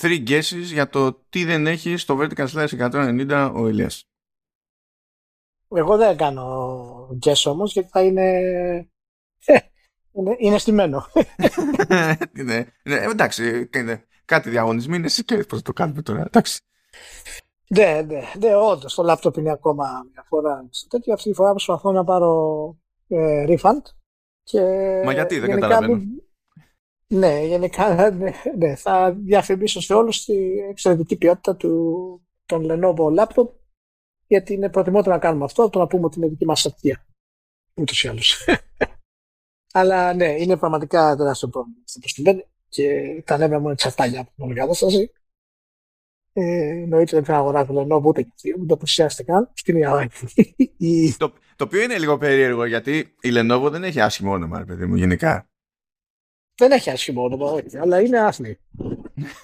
three guesses για το τι δεν έχει στο Vertical Slice 190 ο Ηλίας. Εγώ δεν κάνω guess όμως γιατί θα είναι... είναι, είναι στημένο. ναι, ναι, εντάξει, κάτι διαγωνισμοί είναι εσύ και πώς το κάνουμε τώρα. Εντάξει. Ναι, ναι, ναι, όντως. Το λάπτοπ είναι ακόμα μια φορά στο τέτοιο. Αυτή τη φορά προσπαθώ να πάρω ε, refund. Και Μα γιατί δεν καταλαβαίνω. Ναι, γενικά ναι, ναι, θα διαφημίσω σε όλους την εξαιρετική ποιότητα του, των Lenovo laptop γιατί είναι προτιμότερο να κάνουμε αυτό από το να πούμε ότι είναι δική μας ατυχία. Ούτως ή άλλως. Αλλά ναι, είναι πραγματικά τεράστιο πρόβλημα στο και τα νεύρα μου είναι τσατάλια από την κατάσταση. Ε, εννοείται δεν θα αγοράσω Lenovo ούτε και αυτή, δεν το πλησιάσετε καν. Στην το, το οποίο είναι λίγο περίεργο γιατί η Lenovo δεν έχει άσχημο όνομα, παιδί μου, γενικά. Δεν έχει άσχημο όνομα, όχι, αλλά είναι άθλη.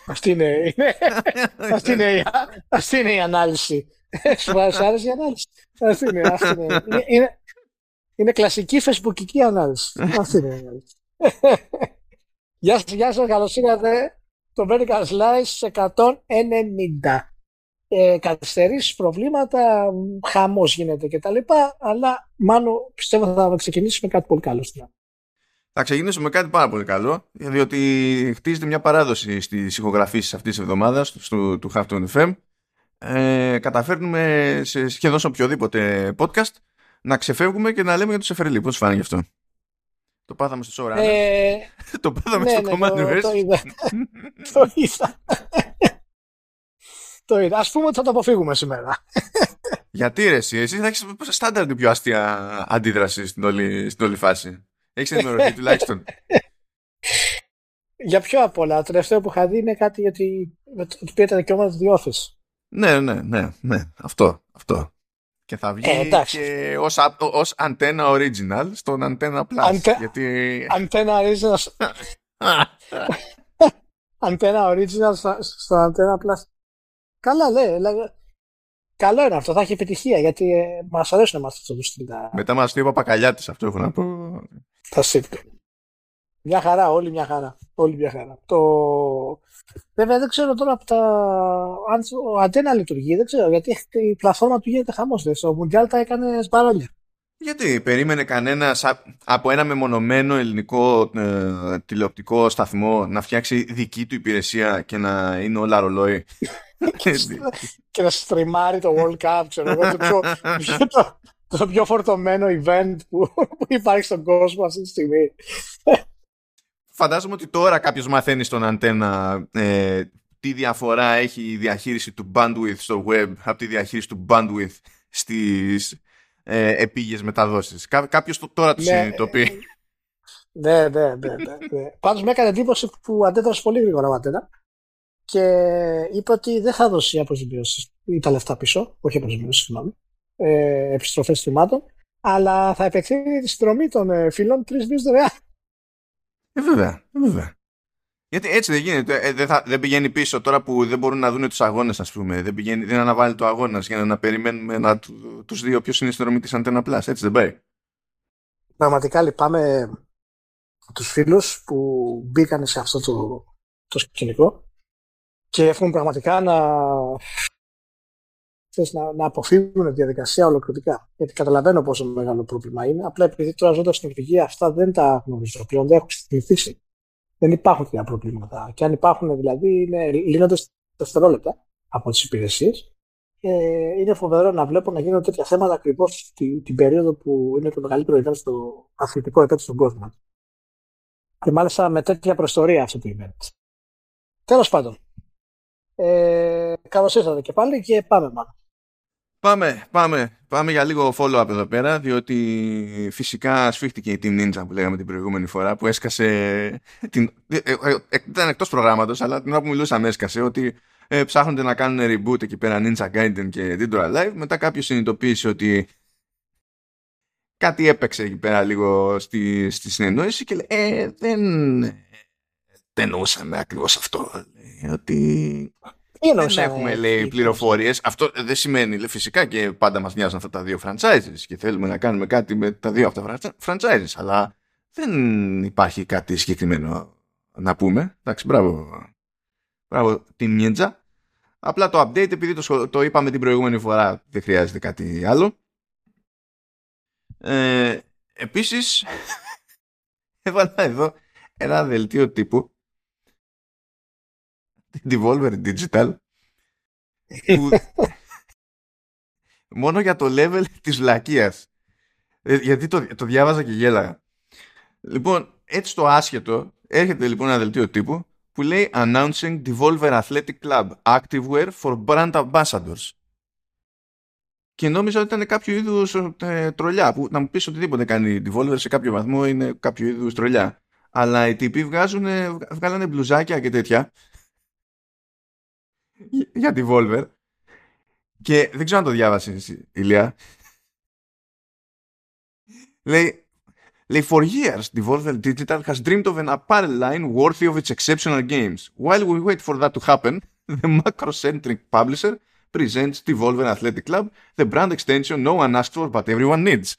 αυτή, είναι, είναι, αυτή, είναι, αυτή είναι η ανάλυση. Σου άρεσε η ανάλυση; Αυτή είναι, αυτή είναι, είναι, είναι κλασική φεσμπουκική ανάλυση. αυτή είναι η ανάλυση. Γεια σας, γεια σας, καλώς ήρθατε το Vertical Slice 190. Ε, καθυστερήσεις, προβλήματα, χαμός γίνεται κτλ. Αλλά μάλλον πιστεύω θα ξεκινήσουμε κάτι πολύ καλό στην θα ξεκινήσουμε με κάτι πάρα πολύ καλό, διότι χτίζεται μια παράδοση στις ηχογραφήσεις αυτής της εβδομάδας του Halftone FM. Ε, καταφέρνουμε σε σχεδόν σε οποιοδήποτε podcast να ξεφεύγουμε και να λέμε για του Εφερελί. Πώς φάνηκε αυτό; Το πάθαμε στο Σόρα. Ε, το πάθαμε ναι, στο ναι, Command Το, είδα. το είδα. το είδα. Ας πούμε ότι θα το αποφύγουμε σήμερα. Γιατί ρε εσύ, εσύ θα έχεις στάνταρ την πιο αστεία αντίδραση στην όλη, στην όλη φάση. Έχεις ενημερωθεί τουλάχιστον. Για πιο απ' όλα, το τελευταίο που είχα δει είναι κάτι γιατί του πήρε τα δικαιώματα του The Office. Ναι, ναι, ναι, ναι. Αυτό, αυτό. Και θα βγει ε, και ως, ως Antenna Original στον Antenna Plus. Ante... γιατί... Antenna Original Antenna Original στο Antenna Plus. Καλά, λέει. Καλό είναι αυτό, θα έχει επιτυχία γιατί ε, μας αρέσουν εμάς αυτό το στυλ. Μετά μας το είπα πακαλιάτη αυτό έχω να πω. Τα σύπτω. Μια χαρά, όλη μια χαρά. Όλη μια χαρά. Το... Βέβαια δεν ξέρω τώρα από τα... αν ο αντένα λειτουργεί, δεν ξέρω γιατί η πλατφόρμα του γίνεται χαμό. Ο Μουντιάλ τα έκανε σπαρόλια. Γιατί περίμενε κανένας από ένα μεμονωμένο ελληνικό ε, τηλεοπτικό σταθμό να φτιάξει δική του υπηρεσία και να είναι όλα ρολόι; και να στριμάρει το World Cup, ξέρω εγώ, το πιο, το, το πιο φορτωμένο event που, που υπάρχει στον κόσμο αυτή τη στιγμή. Φαντάζομαι ότι τώρα κάποιος μαθαίνει στον αντένα ε, τι διαφορά έχει η διαχείριση του bandwidth στο web από τη διαχείριση του bandwidth στις ε, επίγειες μεταδόσεις. Κά, κάποιος το, τώρα το ναι, συνειδητοποιεί. Ναι, ναι, ναι, ναι, ναι. Πάντως με έκανε εντύπωση που αντέδρασε πολύ γρήγορα ο αντένα και είπε ότι δεν θα δώσει αποζημιώσει ή τα λεφτά πίσω, όχι αποζημιώσει, συγγνώμη, ε, επιστροφές θυμάτων, αλλά θα επεκτείνει τη συνδρομή των ε, φίλων τρεις μήνε δωρεάν. Ε, βέβαια, ε, βέβαια. Γιατί έτσι δεν γίνεται. Ε, δεν, θα, δεν πηγαίνει πίσω τώρα που δεν μπορούν να δουν τους αγώνες, ας πούμε. Δεν, πηγαίνει, δεν αναβάλει το αγώνας για να, να περιμένουμε να, του δύο ποιο είναι η συνδρομή της Antenna Plus. Έτσι δεν πάει. Πραγματικά λυπάμαι τους φίλους που μπήκαν σε αυτό το, το σκηνικό και εύχομαι πραγματικά να, να, να αποφύγουν τη διαδικασία ολοκληρωτικά. Γιατί καταλαβαίνω πόσο μεγάλο πρόβλημα είναι. Απλά επειδή τώρα ζώντα στην Ορβηγία αυτά δεν τα γνωρίζω πλέον, δεν έχω συνηθίσει. Δεν υπάρχουν τέτοια προβλήματα. Και αν υπάρχουν δηλαδή, είναι, λύνονται δευτερόλεπτα από τις υπηρεσίες. Και είναι φοβερό να βλέπω να γίνονται τέτοια θέματα ακριβώς την, την περίοδο που είναι το μεγαλύτερο event στο αθλητικό event στον κόσμο. Και μάλιστα με τέτοια προστορία αυτό το event. Τέλος πάντων, ε, Καλώς ήρθατε και πάλι και πάμε μάλλον. Πάμε, πάμε. Πάμε για λίγο follow-up εδώ πέρα, διότι φυσικά σφίχτηκε η Team Ninja που λέγαμε την προηγούμενη φορά, που έσκασε. Την... Ε, ε, ε, ήταν εκτός προγράμματος, αλλά την ώρα που μιλούσαμε έσκασε ότι ε, ψάχνονται να κάνουν reboot εκεί πέρα Ninja Gaiden και Dindora Live. Μετά κάποιος συνειδητοποίησε ότι κάτι έπαιξε εκεί πέρα λίγο στη, στη συνεννόηση και λέει ε, δεν, δεν εννοούσαμε ακριβώς αυτό ότι δεν έχουμε λέει πληροφορίες αυτό δεν σημαίνει λέει, φυσικά και πάντα μας νοιάζουν αυτά τα δύο franchises και θέλουμε να κάνουμε κάτι με τα δύο αυτά franchises αλλά δεν υπάρχει κάτι συγκεκριμένο να πούμε εντάξει μπράβο Μπράβο, την Ninja. Απλά το update, επειδή το, το είπαμε την προηγούμενη φορά, δεν χρειάζεται κάτι άλλο. Ε, επίσης, έβαλα εδώ ένα δελτίο τύπου Devolver Digital που μόνο για το level της λακίας ε, γιατί το, το διάβαζα και γέλαγα λοιπόν έτσι το άσχετο έρχεται λοιπόν ένα δελτίο τύπου που λέει Announcing Devolver Athletic Club Activewear for Brand Ambassadors και νόμιζα ότι ήταν κάποιο είδους ε, τρολιά. Που να μου πεις οτιδήποτε κάνει η Devolver σε κάποιο βαθμό είναι κάποιο είδους τρολιά. Αλλά οι τύποι βγάζουν, βγάλανε μπλουζάκια και τέτοια για Devolver. Και δεν ξέρω αν το διάβασε, Ηλία. Λέει, λέει, for years, Devolver Digital has dreamed of an apparel line worthy of its exceptional games. While we wait for that to happen, the macrocentric publisher presents Devolver Athletic Club, the brand extension no one asked for but everyone needs.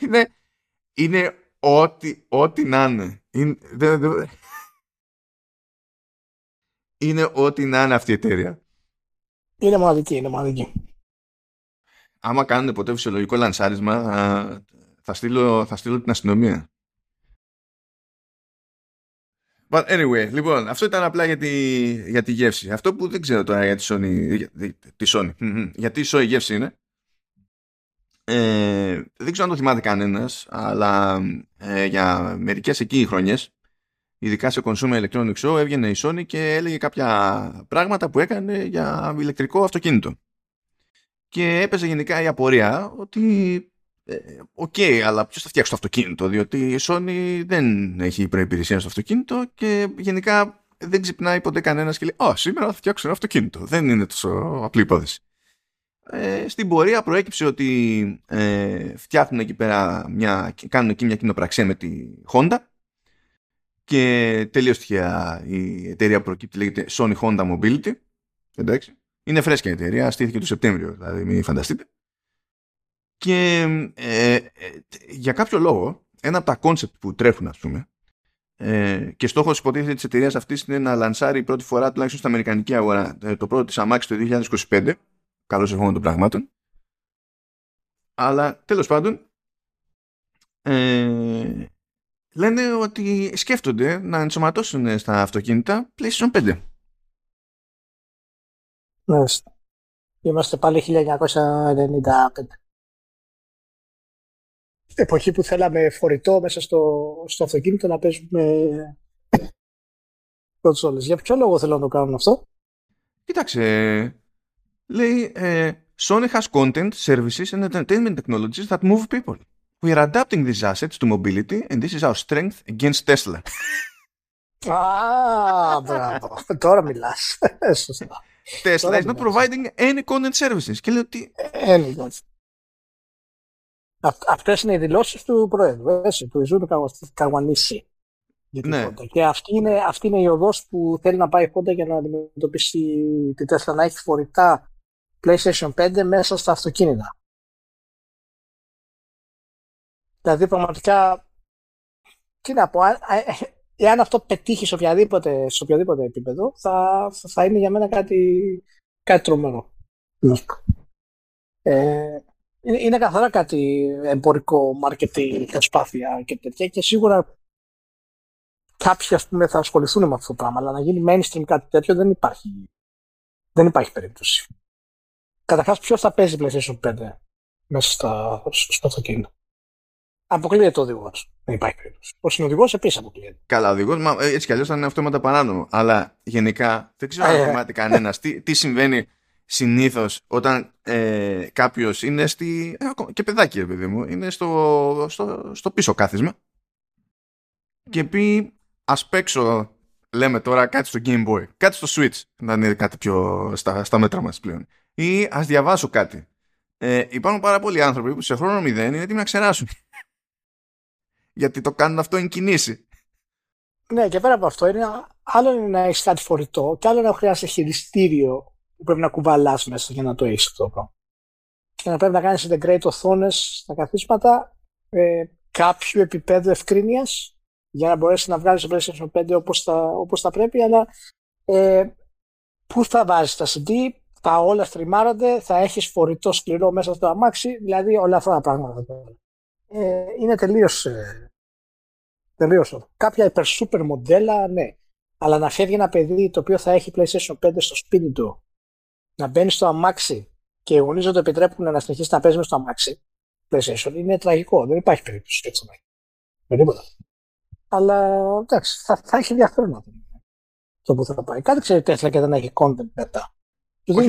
είναι, είναι ό,τι, ό,τι να είναι. Είναι, δε, δε, είναι ό,τι να είναι αυτή η εταιρεία. Είναι μοναδική, είναι μοναδική. Άμα κάνουν ποτέ φυσιολογικό λανσάρισμα, θα, θα, στείλω, θα στείλω την αστυνομία. But anyway, λοιπόν, αυτό ήταν απλά για τη, για τη γεύση. Αυτό που δεν ξέρω τώρα για τη Sony, για, τη Sony, γιατί η Sony γεύση είναι, ε, δεν ξέρω αν το θυμάται κανένας, αλλά ε, για μερικές εκεί χρονιές, ειδικά σε Consumer Electronics Show, έβγαινε η Sony και έλεγε κάποια πράγματα που έκανε για ηλεκτρικό αυτοκίνητο. Και έπαιζε γενικά η απορία ότι ε, ok, okay, αλλά ποιος θα φτιάξει το αυτοκίνητο, διότι η Sony δεν έχει προϋπηρεσία στο αυτοκίνητο και γενικά δεν ξυπνάει ποτέ κανένας και λέει: Ω, σήμερα θα φτιάξω ένα αυτοκίνητο. Δεν είναι τόσο απλή υπόθεση. Ε, στην πορεία προέκυψε ότι ε, φτιάχνουν εκεί πέρα μια, κάνουν εκεί μια κοινοπραξία με τη Honda και τελείως τυχαία η εταιρεία που προκύπτει λέγεται Sony Honda Mobility εντάξει είναι φρέσκια η εταιρεία, στήθηκε το Σεπτέμβριο δηλαδή μην φανταστείτε και ε, ε, για κάποιο λόγο, ένα από τα concept που τρέχουν, ας πούμε, ε, και στόχος υποτίθεται της εταιρείας αυτής είναι να λανσάρει πρώτη φορά τουλάχιστον στην Αμερικανική αγορά ε, το πρώτο της αμάξι το 2025. Καλώς εχόντων των πραγμάτων. Αλλά τέλος πάντων, ε, λένε ότι σκέφτονται να ενσωματώσουν στα αυτοκίνητα PlayStation 5. Ναι. Είμαστε πάλι 1995 εποχή που θέλαμε φορητό μέσα στο, στο αυτοκίνητο να παίζουμε κονσόλες. Για ποιο λόγο θέλω να το κάνουν αυτό; Κοίταξε, λέει ε, Sony has content, services and entertainment technologies that move people. We are adapting these assets to mobility and this is our strength against Tesla. Α, μπράβο. Τώρα μιλάς. Σωστά. Tesla is not providing any content services. Και λέω τι... Any content. Αυτές είναι οι δηλώσεις του Προέδρου, έτσι, του Ιζούρου Καγουανίση. Ναι. Και αυτή είναι, αυτή είναι η οδός που θέλει να πάει η Honda για να αντιμετωπίσει τη Tesla να έχει φορητά PlayStation 5 μέσα στα αυτοκίνητα. Δηλαδή πραγματικά τι να πω, εάν αυτό πετύχει σε οποιαδήποτε, σε οποιοδήποτε επίπεδο θα, θα είναι για μένα κάτι, κάτι τρομερό. Ε, είναι, είναι καθαρά κάτι εμπορικό, marketing, προσπάθεια και τέτοια και σίγουρα κάποιοι ας πούμε θα ασχοληθούν με αυτό το πράγμα αλλά να γίνει mainstream κάτι τέτοιο δεν υπάρχει δεν υπάρχει περίπτωση. Καταρχάς ποιος θα παίζει PlayStation 5 μέσα στα, στο αυτοκίνητο; Αποκλείεται το οδηγός. Δεν υπάρχει περίπτωση. Ο συνοδηγός επίσης αποκλείεται. Καλά, ο οδηγός έτσι κι αλλιώς θα είναι αυτόματα παράνομο. Αλλά γενικά δεν ξέρω αν ε. θυμάται κανένας τι, τι συμβαίνει συνήθως όταν ε, κάποιος είναι στη... Ε, και παιδάκι ρε παιδί μου, είναι στο, στο, στο πίσω κάθισμα και πει ας παίξω λέμε τώρα κάτι στο Game Boy, κάτι στο Switch να είναι κάτι πιο στα, στα μέτρα μας πλέον ή ας διαβάσω κάτι. Ε, υπάρχουν πάρα πολλοί άνθρωποι που σε χρόνο μηδέν είναι έτοιμοι να ξεράσουν. Γιατί το κάνουν αυτό εν κινήσει. Ναι, και πέρα από αυτό, είναι, άλλο είναι να έχεις κάτι φορητό και άλλο να χρειάζεται χειριστήριο που πρέπει να κουβαλάς μέσα για να το έχεις αυτό το πράγμα. Και να πρέπει να κάνεις integrate οθόνες στα καθίσματα ε, κάποιου επίπεδου ευκρίνειας για να μπορέσεις να βγάλεις το PlayStation 5 όπως θα, όπως θα πρέπει, αλλά ε, πού θα βάζεις τα CD, τα όλα στριμάρονται, θα έχεις φορητό σκληρό μέσα στο αμάξι, δηλαδή όλα αυτά τα πράγματα. Ε, είναι τελείως, ε, τελείως Κάποια υπερ super μοντέλα, ναι. Αλλά να φεύγει ένα παιδί το οποίο θα έχει PlayStation 5 στο σπίτι του, να μπαίνει στο αμάξι και οι γονείς δεν το επιτρέπουν να συνεχίσει να παίζει με στο αμάξι PlayStation, είναι τραγικό. Δεν υπάρχει περίπτωση έτσι να Με τίποτα. Αλλά εντάξει, θα, θα έχει ενδιαφέρον το που θα πάει. Κάτι ξέρει Tesla και δεν έχει content μετά. Όχι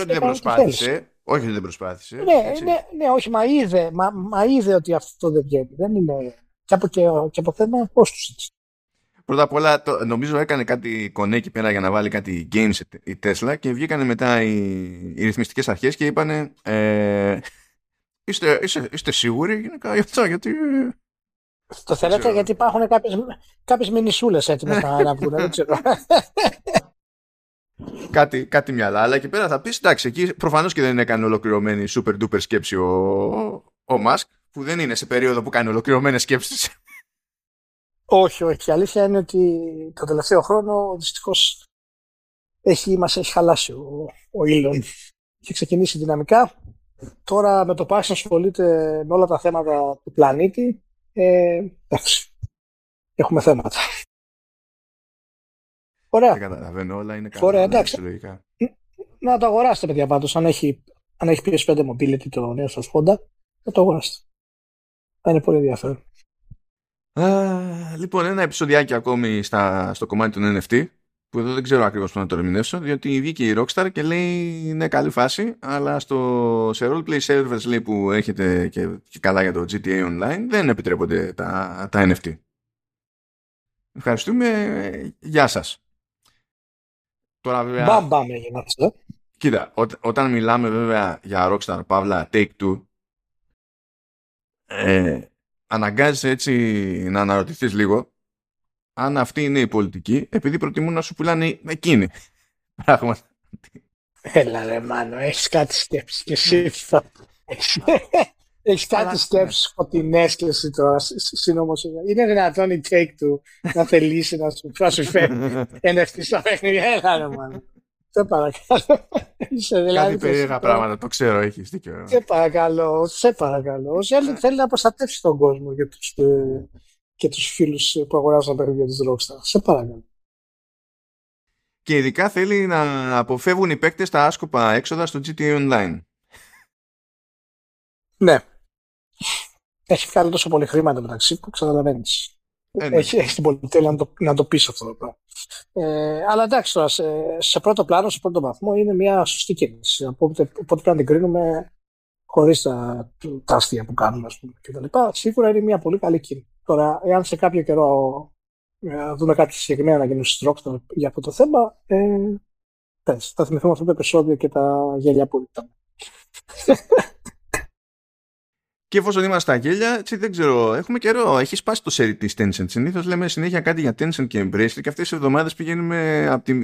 ότι δεν προσπάθησε. Όχι ότι δεν προσπάθησε. Ναι, ναι, ναι, όχι, μα είδε, μα, μα είδε ότι αυτό δεν βγαίνει. Δεν είναι. Και από, και, και από θέμα κόστου έτσι. Πρώτα απ' όλα, το, νομίζω έκανε κάτι κονέ εκεί πέρα για να βάλει κάτι games η Tesla και βγήκανε μετά οι, οι ρυθμιστικές αρχές και είπανε ε, είστε, είστε, είστε σίγουροι γενικά για αυτό, γιατί... Το θέλετε γιατί υπάρχουν κάποιες, κάποιες μινισούλες έτοιμες να, να βγουν, δεν ξέρω. κάτι, κάτι μυαλά, αλλά εκεί πέρα θα πεις, εντάξει, εκεί προφανώς και δεν έκανε ολοκληρωμένη super duper σκέψη ο, ο Musk, που δεν είναι σε περίοδο που κάνει ολοκληρωμένες σκέψεις. Όχι, όχι. Η αλήθεια είναι ότι το τελευταίο χρόνο δυστυχώς έχει, μας έχει χαλάσει ο, ο Elon. Έχει ξεκινήσει δυναμικά. Τώρα με το πάση ασχολείται με όλα τα θέματα του πλανήτη. Ε, εντάξει. Έχουμε θέματα. Ωραία. Δεν καταλαβαίνω, όλα είναι καλά. Ωραία, εντάξει. Να το αγοράσετε, παιδιά, πάντως. Αν έχει, αν έχει PS5 Mobility το νέο σας Honda, να το αγοράσετε. Θα είναι πολύ ενδιαφέρον λοιπόν, ένα επεισοδιάκι ακόμη στα, στο κομμάτι των NFT που εδώ δεν ξέρω ακριβώς πώς να το ερμηνεύσω διότι βγήκε η Rockstar και λέει ναι καλή φάση αλλά στο, σε roleplay servers λέει, που έχετε και, και, καλά για το GTA Online δεν επιτρέπονται τα, τα NFT. Ευχαριστούμε. Γεια σας. Τώρα βέβαια... Μπαμ, ε. Κοίτα, ό, όταν μιλάμε βέβαια για Rockstar, Παύλα, Take-Two ε, αναγκάζεσαι έτσι να αναρωτηθείς λίγο αν αυτή είναι η πολιτική επειδή προτιμούν να σου πουλάνε εκείνη. Πράγματα. Έλα ρε Μάνο, έχεις κάτι σκέψη και εσύ Έχεις κάτι σκέψεις φωτεινές και εσύ τώρα σύνομος. Είναι δυνατόν η take του να θελήσει να σου, να σου φέρει NFT στα παιχνίδια. Έλα ρε Μάνο. Σε παρακαλώ. δηλαδή Κάτι περίεργα πράγματα, το ξέρω, έχεις δίκιο. Σε παρακαλώ, σε παρακαλώ. Θέλει, ναι. θέλει να προστατεύσει τον κόσμο και τους ε, και τους φίλους που αγοράζουν τα παιχνίδια της Rockstar. Σε παρακαλώ. Και ειδικά θέλει να αποφεύγουν οι παίκτες τα άσκοπα έξοδα στο GTA Online. Ναι. Έχει κάνει τόσο πολύ χρήματα μεταξύ που καταλαβαίνεις. Ε, ναι. έχει, έχει την πολυτέλεια να το, να το πεις αυτό το πράγμα. Ε, αλλά εντάξει τώρα, σε, σε, πρώτο πλάνο, σε πρώτο βαθμό είναι μια σωστή κίνηση. Οπότε, οπότε πρέπει να την κρίνουμε χωρίς τα, τα αστεία που κάνουμε, ας πούμε, κτλ. Σίγουρα είναι μια πολύ καλή κίνηση. Τώρα, εάν σε κάποιο καιρό ε, δούμε κάποια συγκεκριμένα ανακοινώσει Rockstar για αυτό το θέμα, ε, πες, θα θυμηθούμε αυτό το επεισόδιο και τα γέλια που ήταν. Και εφόσον είμαστε στα γέλια, έτσι δεν ξέρω, έχουμε καιρό. Έχει σπάσει το σερί της Tencent. Συνήθως λέμε συνέχεια κάτι για Tencent και Embrace και αυτές τις εβδομάδες πηγαίνουμε από τη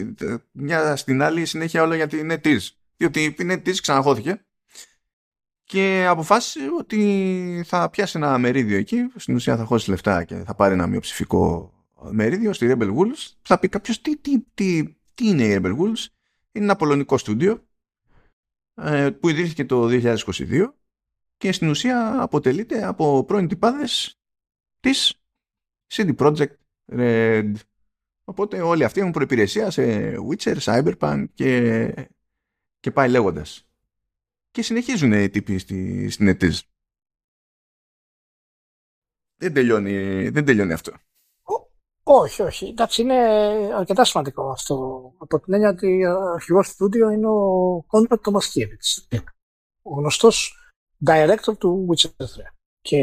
μια στην άλλη συνέχεια όλα για την NetEase. Διότι η NetEase ξαναχώθηκε και αποφάσισε ότι θα πιάσει ένα μερίδιο εκεί. Στην ουσία θα χώσει λεφτά και θα πάρει ένα μειοψηφικό μερίδιο στη Rebel Wolves. Θα πει κάποιος τι, τι, τι, τι είναι η Rebel Wolves. Είναι ένα πολωνικό στούντιο ε, που ιδρύθηκε το 2022 και στην ουσία αποτελείται από πρώην τυπάδες της CD Projekt Red. Οπότε όλοι αυτοί έχουν προϋπηρεσία σε Witcher, Cyberpunk και, και πάει λέγοντας. Και συνεχίζουν οι τύποι στη, στην Δεν τελειώνει, δεν τελειώνει αυτό. Όχι, όχι. Εντάξει, είναι αρκετά σημαντικό αυτό. Από την έννοια ότι ο αρχηγός του στούντιο είναι ο Κόντρακ Τομασκίεβιτ. Ο γνωστός director του Witcher 3. Και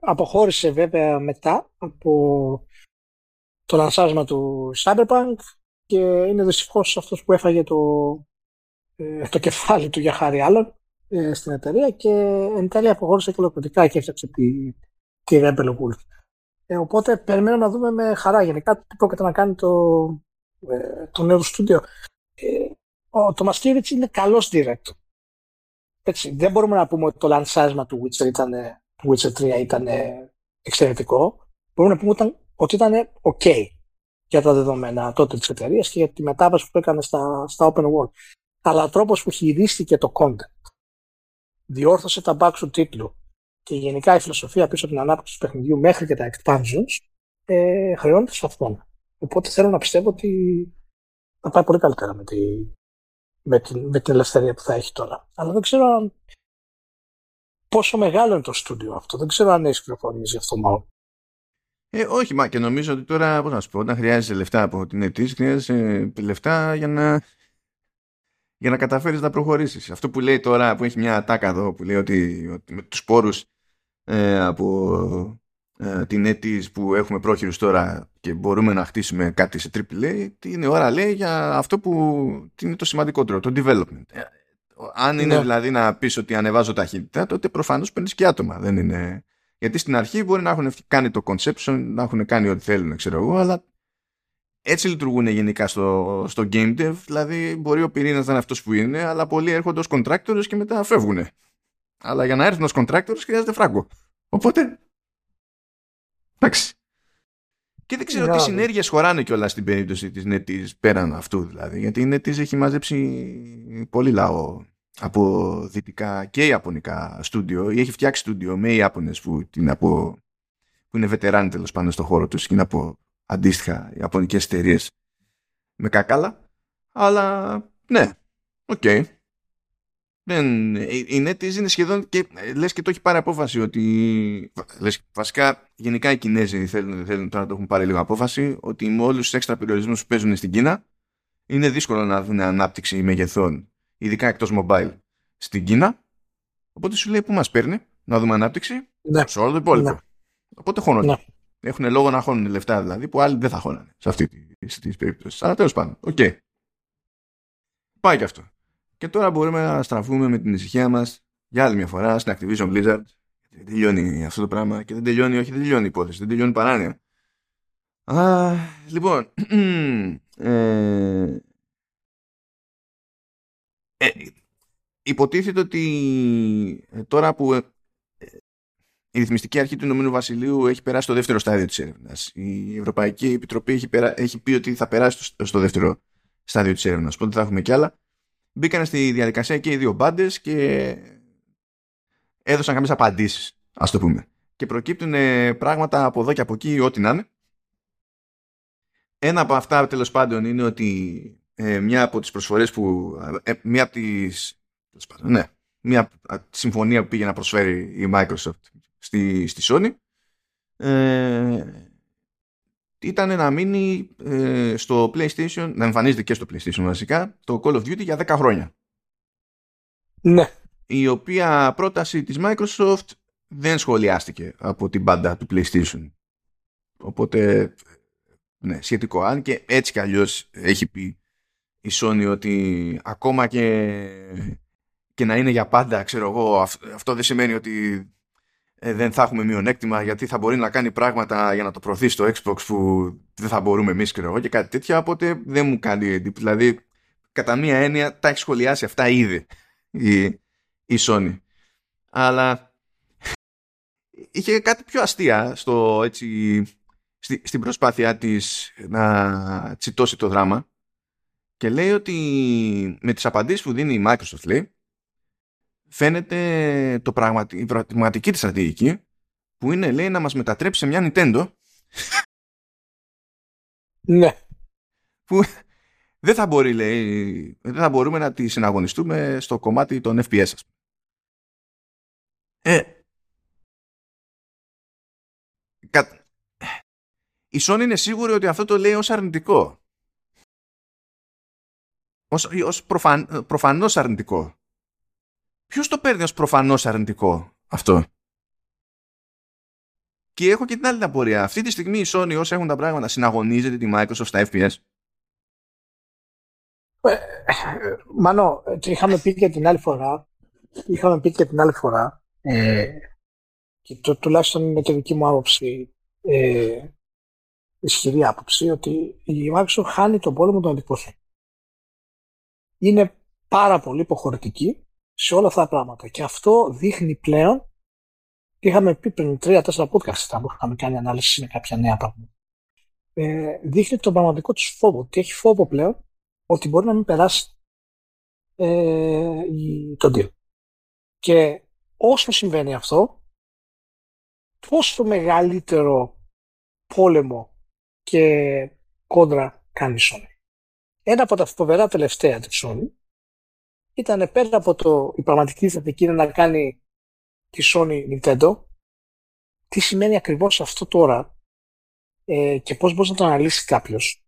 αποχώρησε βέβαια μετά από το λανσάσμα του Cyberpunk και είναι δυστυχώς αυτός που έφαγε το, ε, το κεφάλι του για χάρη άλλων ε, στην εταιρεία και εν τέλει αποχώρησε και ολοκληρωτικά και έφτιαξε τη, τη Rebel Wolf. Ε, οπότε περιμένω να δούμε με χαρά γενικά τι πρόκειται να κάνει το, ε, το νέο στούντιο. Ε, ο Τομασκίεβιτς είναι καλός director έτσι, δεν μπορούμε να πούμε ότι το λανσάσμα του Witcher, ήταν, του Witcher 3 ήταν εξαιρετικό. μπορούμε να πούμε ήταν, ότι ήταν OK για τα δεδομένα τότε της εταιρείας και για τη μετάβαση που έκανε στα, στα open world. Αλλά ο τρόπος που χειρίστηκε το content, διόρθωσε τα bugs του τίτλου και γενικά η φιλοσοφία πίσω από την ανάπτυξη του παιχνιδιού μέχρι και τα expansions ε, χρεώνεται σε αυτόν. Οπότε θέλω να πιστεύω ότι θα πάει πολύ καλύτερα με, τη, με, την, με την ελευθερία που θα έχει τώρα. Αλλά δεν ξέρω αν, πόσο μεγάλο είναι το στούντιο αυτό. Δεν ξέρω αν έχεις πληροφορίες γι' αυτό μάλλον. Ε, όχι, μα και νομίζω ότι τώρα, πώς να σου πω, όταν χρειάζεσαι λεφτά από την αιτή, χρειάζεσαι λεφτά για να, για να καταφέρεις να προχωρήσεις. Αυτό που λέει τώρα, που έχει μια ατάκα εδώ, που λέει ότι, ότι με τους σπόρους ε, από ε, την αιτή που έχουμε πρόχειρους τώρα και μπορούμε να χτίσουμε κάτι σε AAA, είναι ώρα λέει για αυτό που είναι το σημαντικότερο, το development. Ε, αν είναι ναι. δηλαδή να πεις ότι ανεβάζω ταχύτητα, τότε προφανώς παίρνεις και άτομα. Δεν είναι γιατί στην αρχή μπορεί να έχουν κάνει το conception, να έχουν κάνει ό,τι θέλουν, ξέρω εγώ, αλλά έτσι λειτουργούν γενικά στο, στο game dev. Δηλαδή, μπορεί ο πυρήνας να είναι αυτός που είναι, αλλά πολλοί έρχονται ως contractors και μετά φεύγουν. Αλλά για να έρθουν ως contractors χρειάζεται φράγκο. Οπότε. Εντάξει. Και δεν ξέρω τι συνέργειες χωράνε κιόλας στην περίπτωση της NetEase πέραν αυτού δηλαδή. Γιατί η NetEase έχει μαζέψει πολύ λαό από δυτικά και ιαπωνικά στούντιο ή έχει φτιάξει στούντιο με Ιάπωνες που, από, που είναι βετεράνοι τέλος πάντων στον χώρο τους και είναι από αντίστοιχα ιαπωνικές εταιρείες με κακάλα αλλά ναι, ok okay. Δεν, η NetEase είναι σχεδόν και λες και το έχει πάρει απόφαση ότι λες, βασικά γενικά οι Κινέζοι θέλουν, θέλουν τώρα να το έχουν πάρει λίγο απόφαση ότι με όλους τους έξτρα περιορισμούς που παίζουν στην Κίνα είναι δύσκολο να δουν ανάπτυξη μεγεθών ειδικά εκτός mobile, στην Κίνα. Οπότε σου λέει πού μας παίρνει να δούμε ανάπτυξη; Ναι. σε όλο το υπόλοιπο. Ναι. Οπότε χώνονται. Ναι. Έχουν λόγο να χώνουν λεφτά δηλαδή που άλλοι δεν θα χώνανε σε αυτή τη περίπτωση. Αλλά τέλος πάντων, ok. Okay. Πάει και αυτό. Και τώρα μπορούμε να στραφούμε με την ησυχία μας για άλλη μια φορά στην Activision Blizzard. Δεν τελειώνει αυτό το πράγμα και δεν τελειώνει, όχι δεν τελειώνει η υπόθεση, δεν τελειώνει παράνοια. Α, λοιπόν, ε, ε, υποτίθεται ότι ε, τώρα που ε, η ρυθμιστική αρχή του Ηνωμένου Βασιλείου έχει περάσει στο δεύτερο στάδιο της έρευνας. Η Ευρωπαϊκή Επιτροπή έχει, περα... έχει πει ότι θα περάσει στο δεύτερο στάδιο της έρευνας. Οπότε θα έχουμε κι άλλα. Μπήκαν στη διαδικασία και οι δύο μπάντες και έδωσαν κάποιες απαντήσεις, ας το πούμε. Και προκύπτουν πράγματα από εδώ και από εκεί, ό,τι να είναι. Ένα από αυτά τέλος πάντων είναι ότι ε, μια από τις προσφορές που ε, μια από τις ναι, μια συμφωνία που πήγε να προσφέρει η Microsoft στη, στη Sony ε, ήταν να μείνει ε, στο PlayStation να εμφανίζεται και στο PlayStation βασικά το Call of Duty για 10 χρόνια. Ναι. Η οποία πρόταση της Microsoft δεν σχολιάστηκε από την μπάντα του PlayStation. Οπότε ναι, σχετικό. Αν και έτσι κι αλλιώς έχει πει η Sony ότι ακόμα και, και να είναι για πάντα, ξέρω εγώ, αυτό δεν σημαίνει ότι ε, δεν θα έχουμε μειονέκτημα γιατί θα μπορεί να κάνει πράγματα για να το προωθεί στο Xbox που δεν θα μπορούμε εμείς, ξέρω εγώ, και κάτι τέτοιο, οπότε δεν μου κάνει εντύπωση. Δηλαδή, κατά μία έννοια, τα έχει σχολιάσει αυτά ήδη η, η Sony. Αλλά είχε κάτι πιο αστεία στο, έτσι, στη, στην προσπάθειά της να τσιτώσει το δράμα και λέει ότι με τις απαντήσεις που δίνει η Microsoft λέει φαίνεται το πραγματι... η πραγματική της στρατηγική που είναι λέει να μας μετατρέψει σε μια Nintendo. Ναι. Που δεν θα μπορεί λέει δεν θα μπορούμε να τη συναγωνιστούμε στο κομμάτι των FPS ε, η Sony είναι σίγουρη ότι αυτό το λέει ως αρνητικό. Ως, ως προφαν, προφανώς αρνητικό. Ποιος το παίρνει ως προφανώς αρνητικό αυτό; Και έχω και την άλλη απορία. Αυτή τη στιγμή η Sony όσοι έχουν τα πράγματα συναγωνίζεται τη Microsoft στα FPS. Ε, Μανώ, είχαμε πει και την άλλη φορά είχαμε πει και την άλλη φορά ε, και το, τουλάχιστον είναι και δική μου άποψη ε, ισχυρή άποψη ότι η Microsoft χάνει τον πόλεμο των αντιπόθεσεων είναι πάρα πολύ υποχωρητική σε όλα αυτά τα πράγματα. Και αυτό δείχνει πλέον είχαμε πει πριν τρία-τέσσερα podcast που είχαμε κάνει ανάλυση με κάποια νέα πράγματα. Ε, δείχνει τον πραγματικό του φόβο. Ότι έχει φόβο πλέον ότι μπορεί να μην περάσει ε, τον deal. Και όσο συμβαίνει αυτό, τόσο μεγαλύτερο πόλεμο και κόντρα κάνει η Sony. Ένα από τα φοβερά τελευταία της Sony ήταν πέρα από το, η πραγματική στρατηγική να κάνει τη Sony Nintendo, τι σημαίνει ακριβώς αυτό τώρα ε, και πώς μπορεί να το αναλύσει κάποιος,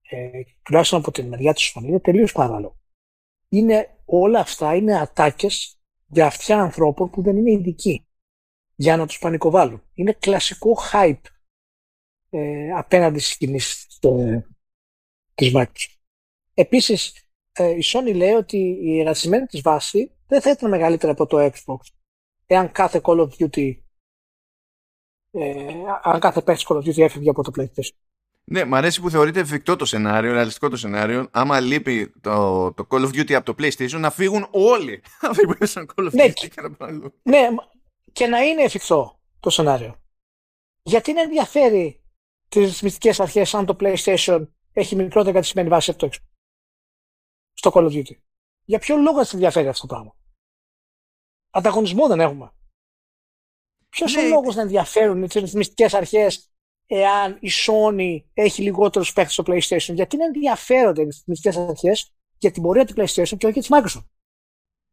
ε, τουλάχιστον από την μεριά της Sony, είναι τελείως παράλογο. Είναι, όλα αυτά είναι ατάκες για αυτιά ανθρώπων που δεν είναι ειδικοί για να τους πανικοβάλουν. Είναι κλασικό hype ε, απέναντι στις κινήσεις ε, της Microsoft. Επίσης, ε, η Sony λέει ότι η εργασιμένη της βάση δεν θα ήταν μεγαλύτερη από το Xbox εάν κάθε Call of Duty ε, αν κάθε παίχτη Call of Duty έφευγε από το PlayStation. Ναι, μου αρέσει που θεωρείται εφικτό το σενάριο, ρεαλιστικό το σενάριο. Άμα λείπει το, το Call of Duty από το PlayStation, να φύγουν όλοι. Αυτοί που Call of ναι, Duty και να Ναι, και να είναι εφικτό το σενάριο. Γιατί να ενδιαφέρει τις ρυθμιστικέ αρχές αν το PlayStation έχει μικρότερη κατησμένη βάση από το Xbox; Στο Call of Duty. Για ποιο λόγο θα ενδιαφέρει αυτό το πράγμα; Ανταγωνισμό δεν έχουμε. Ποιος ναι. ο λόγο να ενδιαφέρουν τις ρυθμιστικές αρχές εάν η Sony έχει λιγότερους παίχτε στο PlayStation; Γιατί να ενδιαφέρονται οι ρυθμιστικές αρχές για την πορεία του PlayStation και όχι για της Microsoft;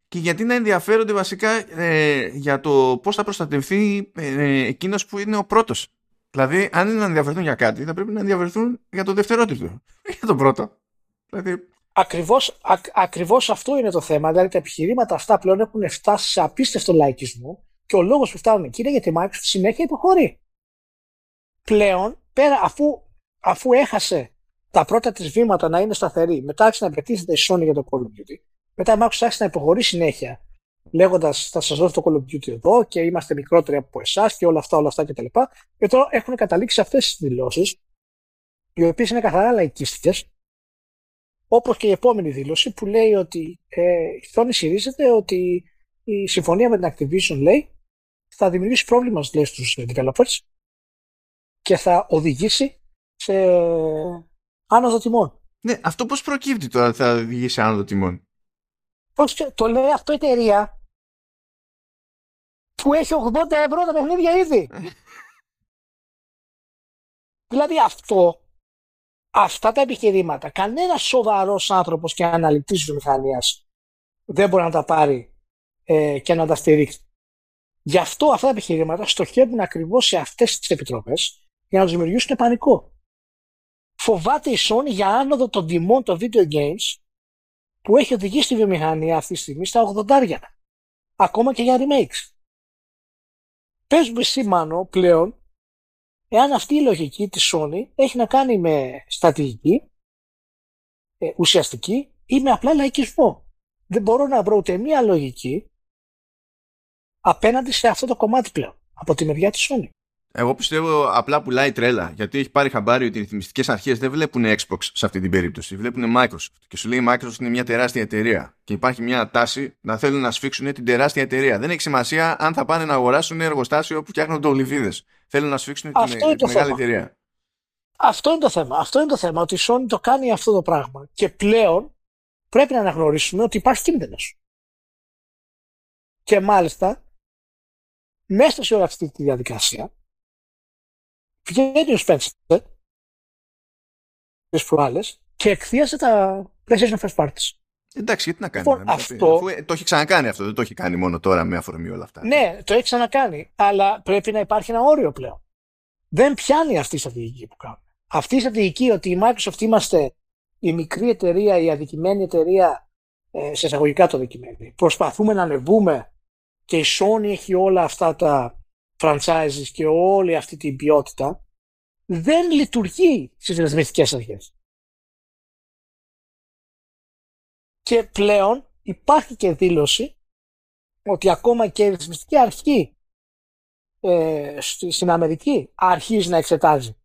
Και γιατί να ενδιαφέρονται βασικά ε, για το πώς θα προστατευτεί ε, εκείνος που είναι ο πρώτος. Δηλαδή, αν είναι να ενδιαφερθούν για κάτι, θα πρέπει να ενδιαφερθούν για το δευτερότυπο. για τον πρώτο. Δηλαδή... Ακριβώς, ακριβώς αυτό είναι το θέμα. Δηλαδή τα επιχειρήματα αυτά πλέον έχουν φτάσει σε απίστευτο λαϊκισμό και ο λόγος που φτάνουν εκεί είναι γιατί η Microsoft συνέχεια υποχωρεί. Πλέον, πέρα αφού, αφού έχασε τα πρώτα της βήματα να είναι σταθερή, μετά άρχισε να πετύχεται η Sony για το Call of Duty, μετά η Microsoft άρχισε να υποχωρεί συνέχεια, λέγοντας θα σας δώσω το Call of Duty εδώ και είμαστε μικρότεροι από εσάς και όλα αυτά, όλα αυτά κτλ. Και, και τώρα έχουν καταλήξει αυτές τις δηλώσεις, οι οποίες είναι καθαρά λαϊκίστικες, όπως και η επόμενη δήλωση που λέει ότι ε, η Sony ισχυρίζεται ότι η συμφωνία με την Activision λέει θα δημιουργήσει πρόβλημα λέει, στους developers και θα οδηγήσει σε άνοδο τιμών. Ναι, αυτό πώς προκύπτει τώρα θα οδηγήσει σε άνοδο τιμών; Πώς, το λέει αυτό η εταιρεία που έχει 80 ευρώ τα παιχνίδια ήδη. δηλαδή αυτό, αυτά τα επιχειρήματα, κανένας σοβαρός άνθρωπος και αναλυτής βιομηχανίας δεν μπορεί να τα πάρει ε, και να τα στηρίξει. Γι' αυτό αυτά τα επιχειρήματα στοχεύουν ακριβώς σε αυτές τις επιτροπές για να τους δημιουργήσουν πανικό. Φοβάται η Sony για άνοδο των τιμών των video games που έχει οδηγήσει τη βιομηχανία αυτή τη στιγμή στα 80 Ακόμα και για remakes. Πες μου εσύ Μάνο πλέον εάν αυτή η λογική της Sony έχει να κάνει με στρατηγική, ε, ουσιαστική ή με απλά λαϊκισμό. Δεν μπορώ να βρω ούτε μία λογική απέναντι σε αυτό το κομμάτι πλέον από τη μεριά της Sony. Εγώ πιστεύω απλά πουλάει τρέλα. Γιατί έχει πάρει χαμπάρι ότι οι ρυθμιστικές αρχές δεν βλέπουν Xbox σε αυτή την περίπτωση. Βλέπουν Microsoft. Και σου λέει η Microsoft είναι μια τεράστια εταιρεία. Και υπάρχει μια τάση να θέλουν να σφίξουν την τεράστια εταιρεία. Δεν έχει σημασία αν θα πάνε να αγοράσουν εργοστάσιο που φτιάχνουν ολιβίδε. Θέλουν να σφίξουν την, την μεγάλη εταιρεία. Αυτό είναι το θέμα. Αυτό είναι το θέμα. Ότι η Sony το κάνει αυτό το πράγμα. Και πλέον πρέπει να αναγνωρίσουμε ότι υπάρχει κίνδυνος. Και μάλιστα μέσα σε όλη αυτή τη διαδικασία βγαίνει ο Spencer τις προάλλες και εκθίασε τα PlayStation First Parties. Εντάξει, γιατί να κάνει. Λοιπόν, αυτό... Αφού, το έχει ξανακάνει αυτό, δεν το έχει κάνει μόνο τώρα με αφορμή όλα αυτά. Ναι, το έχει ξανακάνει, αλλά πρέπει να υπάρχει ένα όριο πλέον. Δεν πιάνει αυτή η στρατηγική που κάνουμε. Αυτή η στρατηγική ότι η Microsoft είμαστε η μικρή εταιρεία, η αδικημένη εταιρεία, ε, σε εισαγωγικά το αδικημένη. Προσπαθούμε να ανεβούμε και η Sony έχει όλα αυτά τα franchises και όλη αυτή την ποιότητα, δεν λειτουργεί στις ρυθμιστικές αρχές. Και πλέον υπάρχει και δήλωση ότι ακόμα και η ρυθμιστική αρχή ε, στην Αμερική αρχίζει να εξετάζει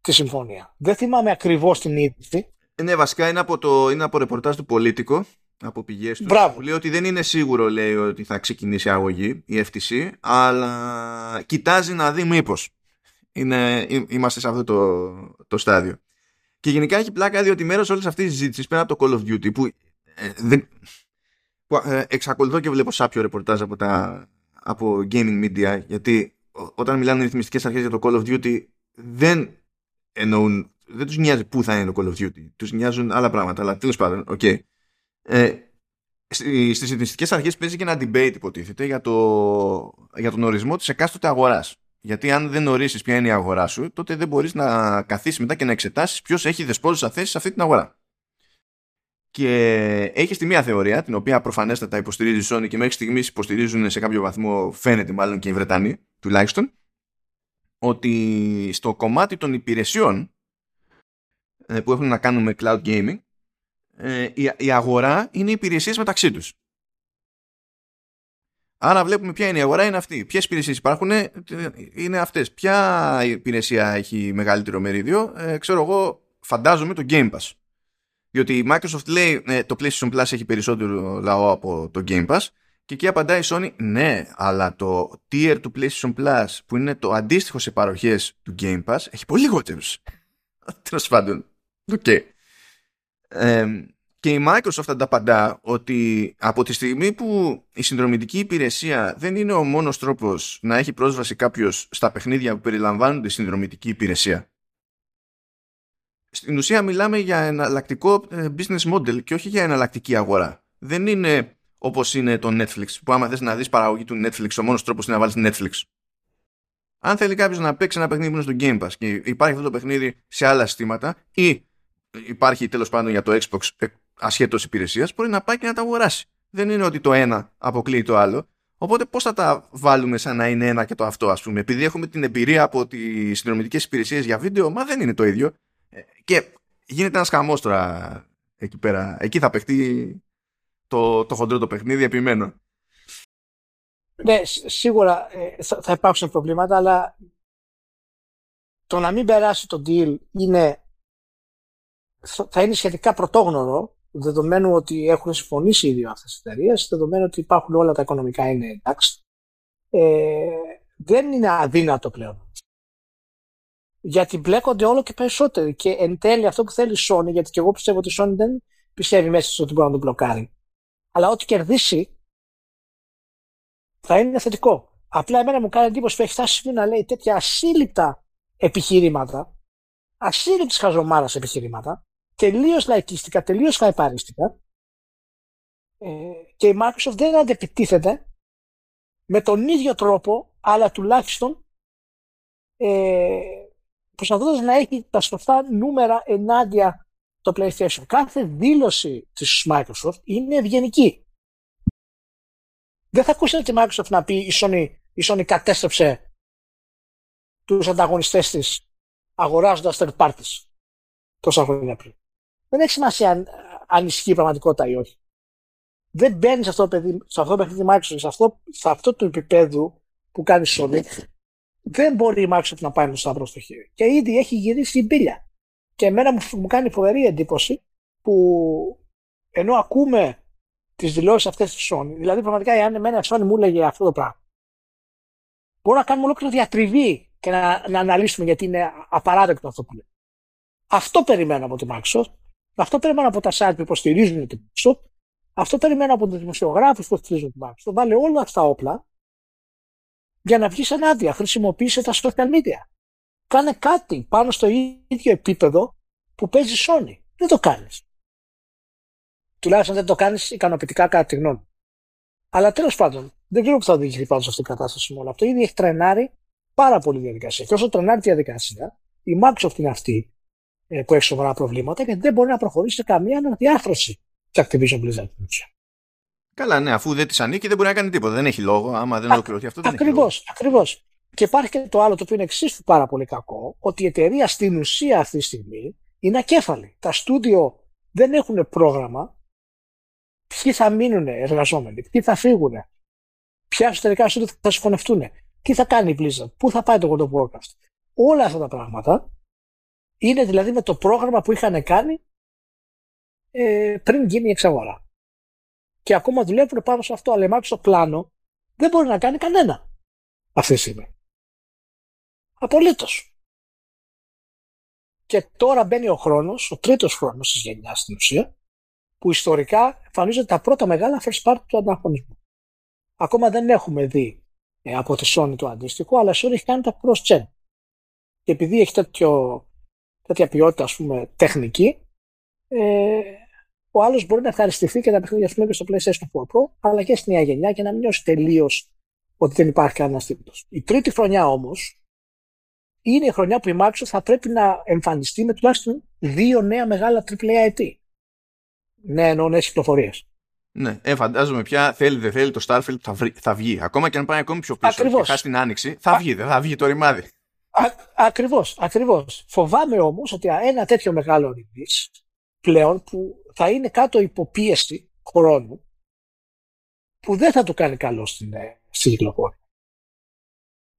τη συμφωνία. Δεν θυμάμαι ακριβώς την είδηση. Ναι, βασικά είναι από, το, είναι από ρεπορτάζ του Πολίτικο από πηγές του. Μπράβο. Λέει ότι δεν είναι σίγουρο, λέει, ότι θα ξεκινήσει αγωγή η FTC, αλλά κοιτάζει να δει μήπως. Είμαστε σε αυτό το, το στάδιο. Και γενικά έχει πλάκα διότι μέρος όλης αυτής της συζήτησης πέρα από το Call of Duty που, ε, δεν, που ε, εξακολουθώ και βλέπω σάπιο ρεπορτάζ από, τα, από gaming media γιατί όταν μιλάνε οι ρυθμιστικές αρχές για το Call of Duty δεν εννοούν δεν τους νοιάζει πού θα είναι το Call of Duty τους νοιάζουν άλλα πράγματα αλλά τέλος πάντων okay. Ε, στις ρυθμιστικές αρχές παίζει και ένα debate υποτίθεται για, το, για τον ορισμό της εκάστοτε αγοράς γιατί αν δεν ορίσεις ποια είναι η αγορά σου, τότε δεν μπορείς να καθίσεις μετά και να εξετάσεις ποιος έχει δεσπόζουσα θέση σε αυτή την αγορά. Και έχει τη μία θεωρία, την οποία προφανέστατα υποστηρίζει η Sony και μέχρι στιγμής υποστηρίζουν σε κάποιο βαθμό, φαίνεται μάλλον και οι Βρετανοί τουλάχιστον, ότι στο κομμάτι των υπηρεσιών ε, που έχουν να κάνουν με cloud gaming, ε, η αγορά είναι οι υπηρεσίες μεταξύ τους. Άρα βλέπουμε ποια είναι η αγορά, είναι αυτή. Ποιες υπηρεσίες υπάρχουν, ε, είναι αυτές. Ποια υπηρεσία έχει μεγαλύτερο μερίδιο, ε, ξέρω εγώ, φαντάζομαι το Game Pass. Διότι η Microsoft λέει ε, το PlayStation Plus έχει περισσότερο λαό από το Game Pass και εκεί απαντάει η Sony ναι, αλλά το tier του PlayStation Plus που είναι το αντίστοιχο σε παροχές του Game Pass έχει πολύ λιγότερους. Τέλος πάντων. Ok. Okay. Και η Microsoft ανταπαντά ότι από τη στιγμή που η συνδρομητική υπηρεσία δεν είναι ο μόνος τρόπος να έχει πρόσβαση κάποιος στα παιχνίδια που περιλαμβάνονται συνδρομητική υπηρεσία. Στην ουσία μιλάμε για εναλλακτικό ε, business model και όχι για εναλλακτική αγορά. Δεν είναι όπως είναι το Netflix που άμα θες να δεις παραγωγή του Netflix ο μόνος τρόπος είναι να βάλεις Netflix. Αν θέλει κάποιος να παίξει ένα παιχνίδι που είναι στο Game Pass και υπάρχει αυτό το παιχνίδι σε άλλα συστήματα ή υπάρχει τέλος πάντων για το Xbox ε, ασχέτως υπηρεσίας, μπορεί να πάει και να τα αγοράσει. Δεν είναι ότι το ένα αποκλείει το άλλο. Οπότε πώς θα τα βάλουμε σαν να είναι ένα και το αυτό, ας πούμε; Επειδή έχουμε την εμπειρία από τις συνδρομητικές υπηρεσίες για βίντεο, μα δεν είναι το ίδιο. Ε, και γίνεται ένας χαμός τώρα εκεί πέρα. Εκεί θα παιχτεί το, το χοντρό το παιχνίδι, επιμένω. Ναι, σίγουρα ε, θα, θα υπάρξουν προβλήματα, αλλά το να μην περάσει το deal είναι, θα είναι σχετικά πρωτόγνωρο δεδομένου ότι έχουν συμφωνήσει οι δύο αυτές τις εταιρείες, δεδομένου ότι υπάρχουν όλα τα οικονομικά είναι εντάξει, ε, δεν είναι αδύνατο πλέον. Γιατί μπλέκονται όλο και περισσότερο. Και εν τέλει αυτό που θέλει η Sony, γιατί και εγώ πιστεύω ότι η Sony δεν πιστεύει μέσα στο ότι μπορεί να τον μπλοκάρει. Αλλά ό,τι κερδίσει θα είναι θετικό. Απλά εμένα μου κάνει εντύπωση που έχει φτάσει να λέει τέτοια ασύλληπτα επιχειρήματα, ασύλληπτης χαζομάρας επιχειρήματα, τελείως λαϊκίστικα, τελείως χαϊπαρίστικα ε, και η Microsoft δεν αντεπιτίθεται με τον ίδιο τρόπο, αλλά τουλάχιστον ε, προσπαθώντας να έχει τα σωστά νούμερα ενάντια το PlayStation. Κάθε δήλωση της Microsoft είναι ευγενική. Δεν θα ακούσετε τη Microsoft να πει η Sony, η Sony κατέστρεψε τους ανταγωνιστές της αγοράζοντας third parties τόσα χρόνια πριν. Δεν έχει σημασία αν, αν ισχύει η πραγματικότητα ή όχι. Δεν μπαίνεις σε αυτό το παιδί, σε αυτό το παιχνίδι Microsoft, σε αυτό, σε αυτό το επίπεδο που κάνεις Sony, δεν μπορεί η Microsoft να πάει με το σταυρό στο χέρι. Και ήδη έχει γυρίσει η μπύλια. Και εμένα μου, μου κάνει φοβερή εντύπωση που ενώ ακούμε τις δηλώσεις αυτές της Sony, δηλαδή πραγματικά αν εμένα η Sony μου έλεγε αυτό το πράγμα, μπορούμε να κάνουμε ολόκληρη διατριβή και να, να αναλύσουμε γιατί είναι απαράδεκτο αυτό που λέει. Αυτό περιμένω από τη Microsoft αυτό περιμένω από τα site που υποστηρίζουν την Microsoft. Αυτό περιμένω από τους δημοσιογράφους που υποστηρίζουν την Microsoft. Βάλε όλα αυτά τα όπλα για να βγεις ενάντια. Χρησιμοποίησε τα social media. Κάνε κάτι πάνω στο ίδιο επίπεδο που παίζει η Sony. Δεν το κάνεις. Τουλάχιστον δεν το κάνεις ικανοποιητικά κατά τη γνώμη. Αλλά τέλος πάντων, δεν ξέρω που θα οδηγηθεί πάνω σε αυτήν την κατάσταση με όλο αυτό. Ήδη έχει τρενάρει πάρα πολύ διαδικασία. Και όσο τρενάρει τη διαδικασία, η Microsoft είναι αυτή ε, που έχει σοβαρά προβλήματα γιατί δεν μπορεί να προχωρήσει σε καμία αναδιάρθρωση τη Activision Blizzard. Καλά, ναι, αφού δεν της ανήκει δεν μπορεί να κάνει τίποτα. Δεν έχει λόγο. Άμα δεν ολοκληρωθεί αυτό, δεν ακριβώς, έχει λόγο. Ακριβώς. Και υπάρχει και το άλλο το οποίο είναι εξίσου πάρα πολύ κακό, ότι η εταιρεία στην ουσία αυτή τη στιγμή είναι ακέφαλη. Τα στούντιο δεν έχουν πρόγραμμα. Ποιοι θα μείνουν εργαζόμενοι, ποιοι θα φύγουν, ποια εσωτερικά στούντιο θα συγχωνευτούν, τι θα κάνει η Blizzard, πού θα πάει το World of Warcraft. Όλα αυτά τα πράγματα είναι δηλαδή με το πρόγραμμα που είχαν κάνει ε, πριν γίνει η εξαγορά. και ακόμα δουλεύουν πάνω σε αυτό. Αλλά η Microsoft πλάνο δεν μπορεί να κάνει κανένα αυτή τη στιγμή. Απολύτως. Και τώρα μπαίνει ο χρόνος, ο τρίτος χρόνος της γενιάς στην ουσία, που ιστορικά εμφανίζονται τα πρώτα μεγάλα first party του ανταγωνισμού. Ακόμα δεν έχουμε δει ε, από τη Sony το αντίστοιχο, αλλά η Sony έχει κάνει τα cross-gen. Και επειδή έχει τέτοιο, τέτοια ποιότητα ας πούμε, τεχνική, ε, ο άλλος μπορεί να ευχαριστηθεί και τα παιχνίδια πούμε, και στο PlayStation 4 Pro, αλλά και στη νέα γενιά και να μην νιώσει τελείως ότι δεν υπάρχει κανένα τίτλο. Η τρίτη χρονιά όμως είναι η χρονιά που η Microsoft θα πρέπει να εμφανιστεί με τουλάχιστον δύο νέα μεγάλα AAA IT. Ναι, εννοώ νέες κυκλοφορίες. Ναι, ε, φαντάζομαι πια θέλει δεν θέλει το Starfield θα, θα βγει. Ακόμα και αν πάει ακόμη πιο πίσω Ακριβώς. και χάσει την άνοιξη, θα βγει, δεν θα βγει το ρημάδι. Ακριβώς, ακριβώς. Φοβάμαι όμως ότι ένα τέτοιο μεγάλο release πλέον που θα είναι κάτω υποπίεση χρόνου που δεν θα του κάνει καλό στην, ε, στην κυκλοφορία.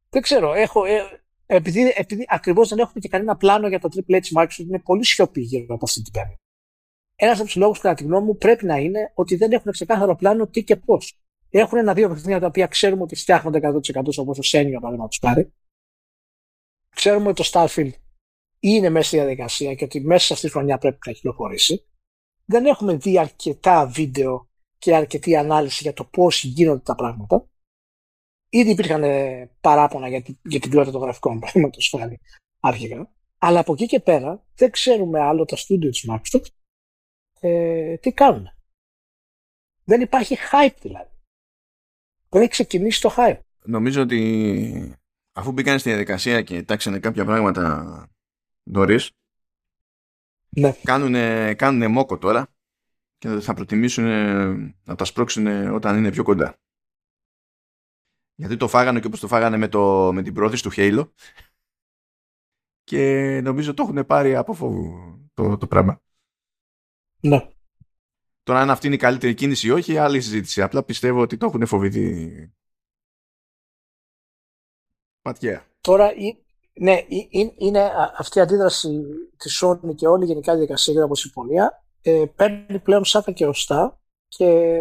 Δεν ξέρω, έχω, ε, επειδή, επειδή ακριβώς δεν έχουμε και κανένα πλάνο για το Triple H Microsoft, είναι πολύ σιωπή γύρω από αυτή την περίοδο. Ένας από τους λόγους, κατά τη γνώμη μου, πρέπει να είναι ότι δεν έχουν ξεκάθαρο πλάνο τι και πώς. Έχουν ένα-δύο παιχνίδια τα οποία ξέρουμε ότι φτιάχνονται 100% όπως το Σένιο, παραδείγματος χάρη. Ξέρουμε ότι το Starfield είναι μέσα στη διαδικασία και ότι μέσα σε αυτή τη χρονιά πρέπει να κυκλοφορήσει. Δεν έχουμε δει αρκετά βίντεο και αρκετή ανάλυση για το πώς γίνονται τα πράγματα. Ήδη υπήρχαν ε, παράπονα για την, για την ποιότητα των γραφικών, παραδείγματος χάρη, αρχικά. Αλλά από εκεί και πέρα δεν ξέρουμε άλλο τα στούντιο της Microsoft ε, τι κάνουν. Δεν υπάρχει hype δηλαδή. Δεν έχει ξεκινήσει το hype. Νομίζω ότι αφού μπήκαν στη διαδικασία και τάξανε κάποια πράγματα νωρίς ναι. κάνουνε, κάνουνε μόκο τώρα και θα προτιμήσουν να τα σπρώξουν όταν είναι πιο κοντά. Γιατί το φάγανε και όπως το φάγανε με, το, με την πρόθεση του Halo και νομίζω το έχουν πάρει από φόβου το, το πράγμα. Ναι. Τώρα αν αυτή είναι η καλύτερη κίνηση ή όχι, άλλη συζήτηση. Απλά πιστεύω ότι το έχουν φοβηθεί. Πατιέα. Τώρα, ναι, είναι αυτή η αντίδραση της Sony και όλη η γενικά διαδικασία για από συμφωνία ε, παίρνει πλέον σάκα και οστά και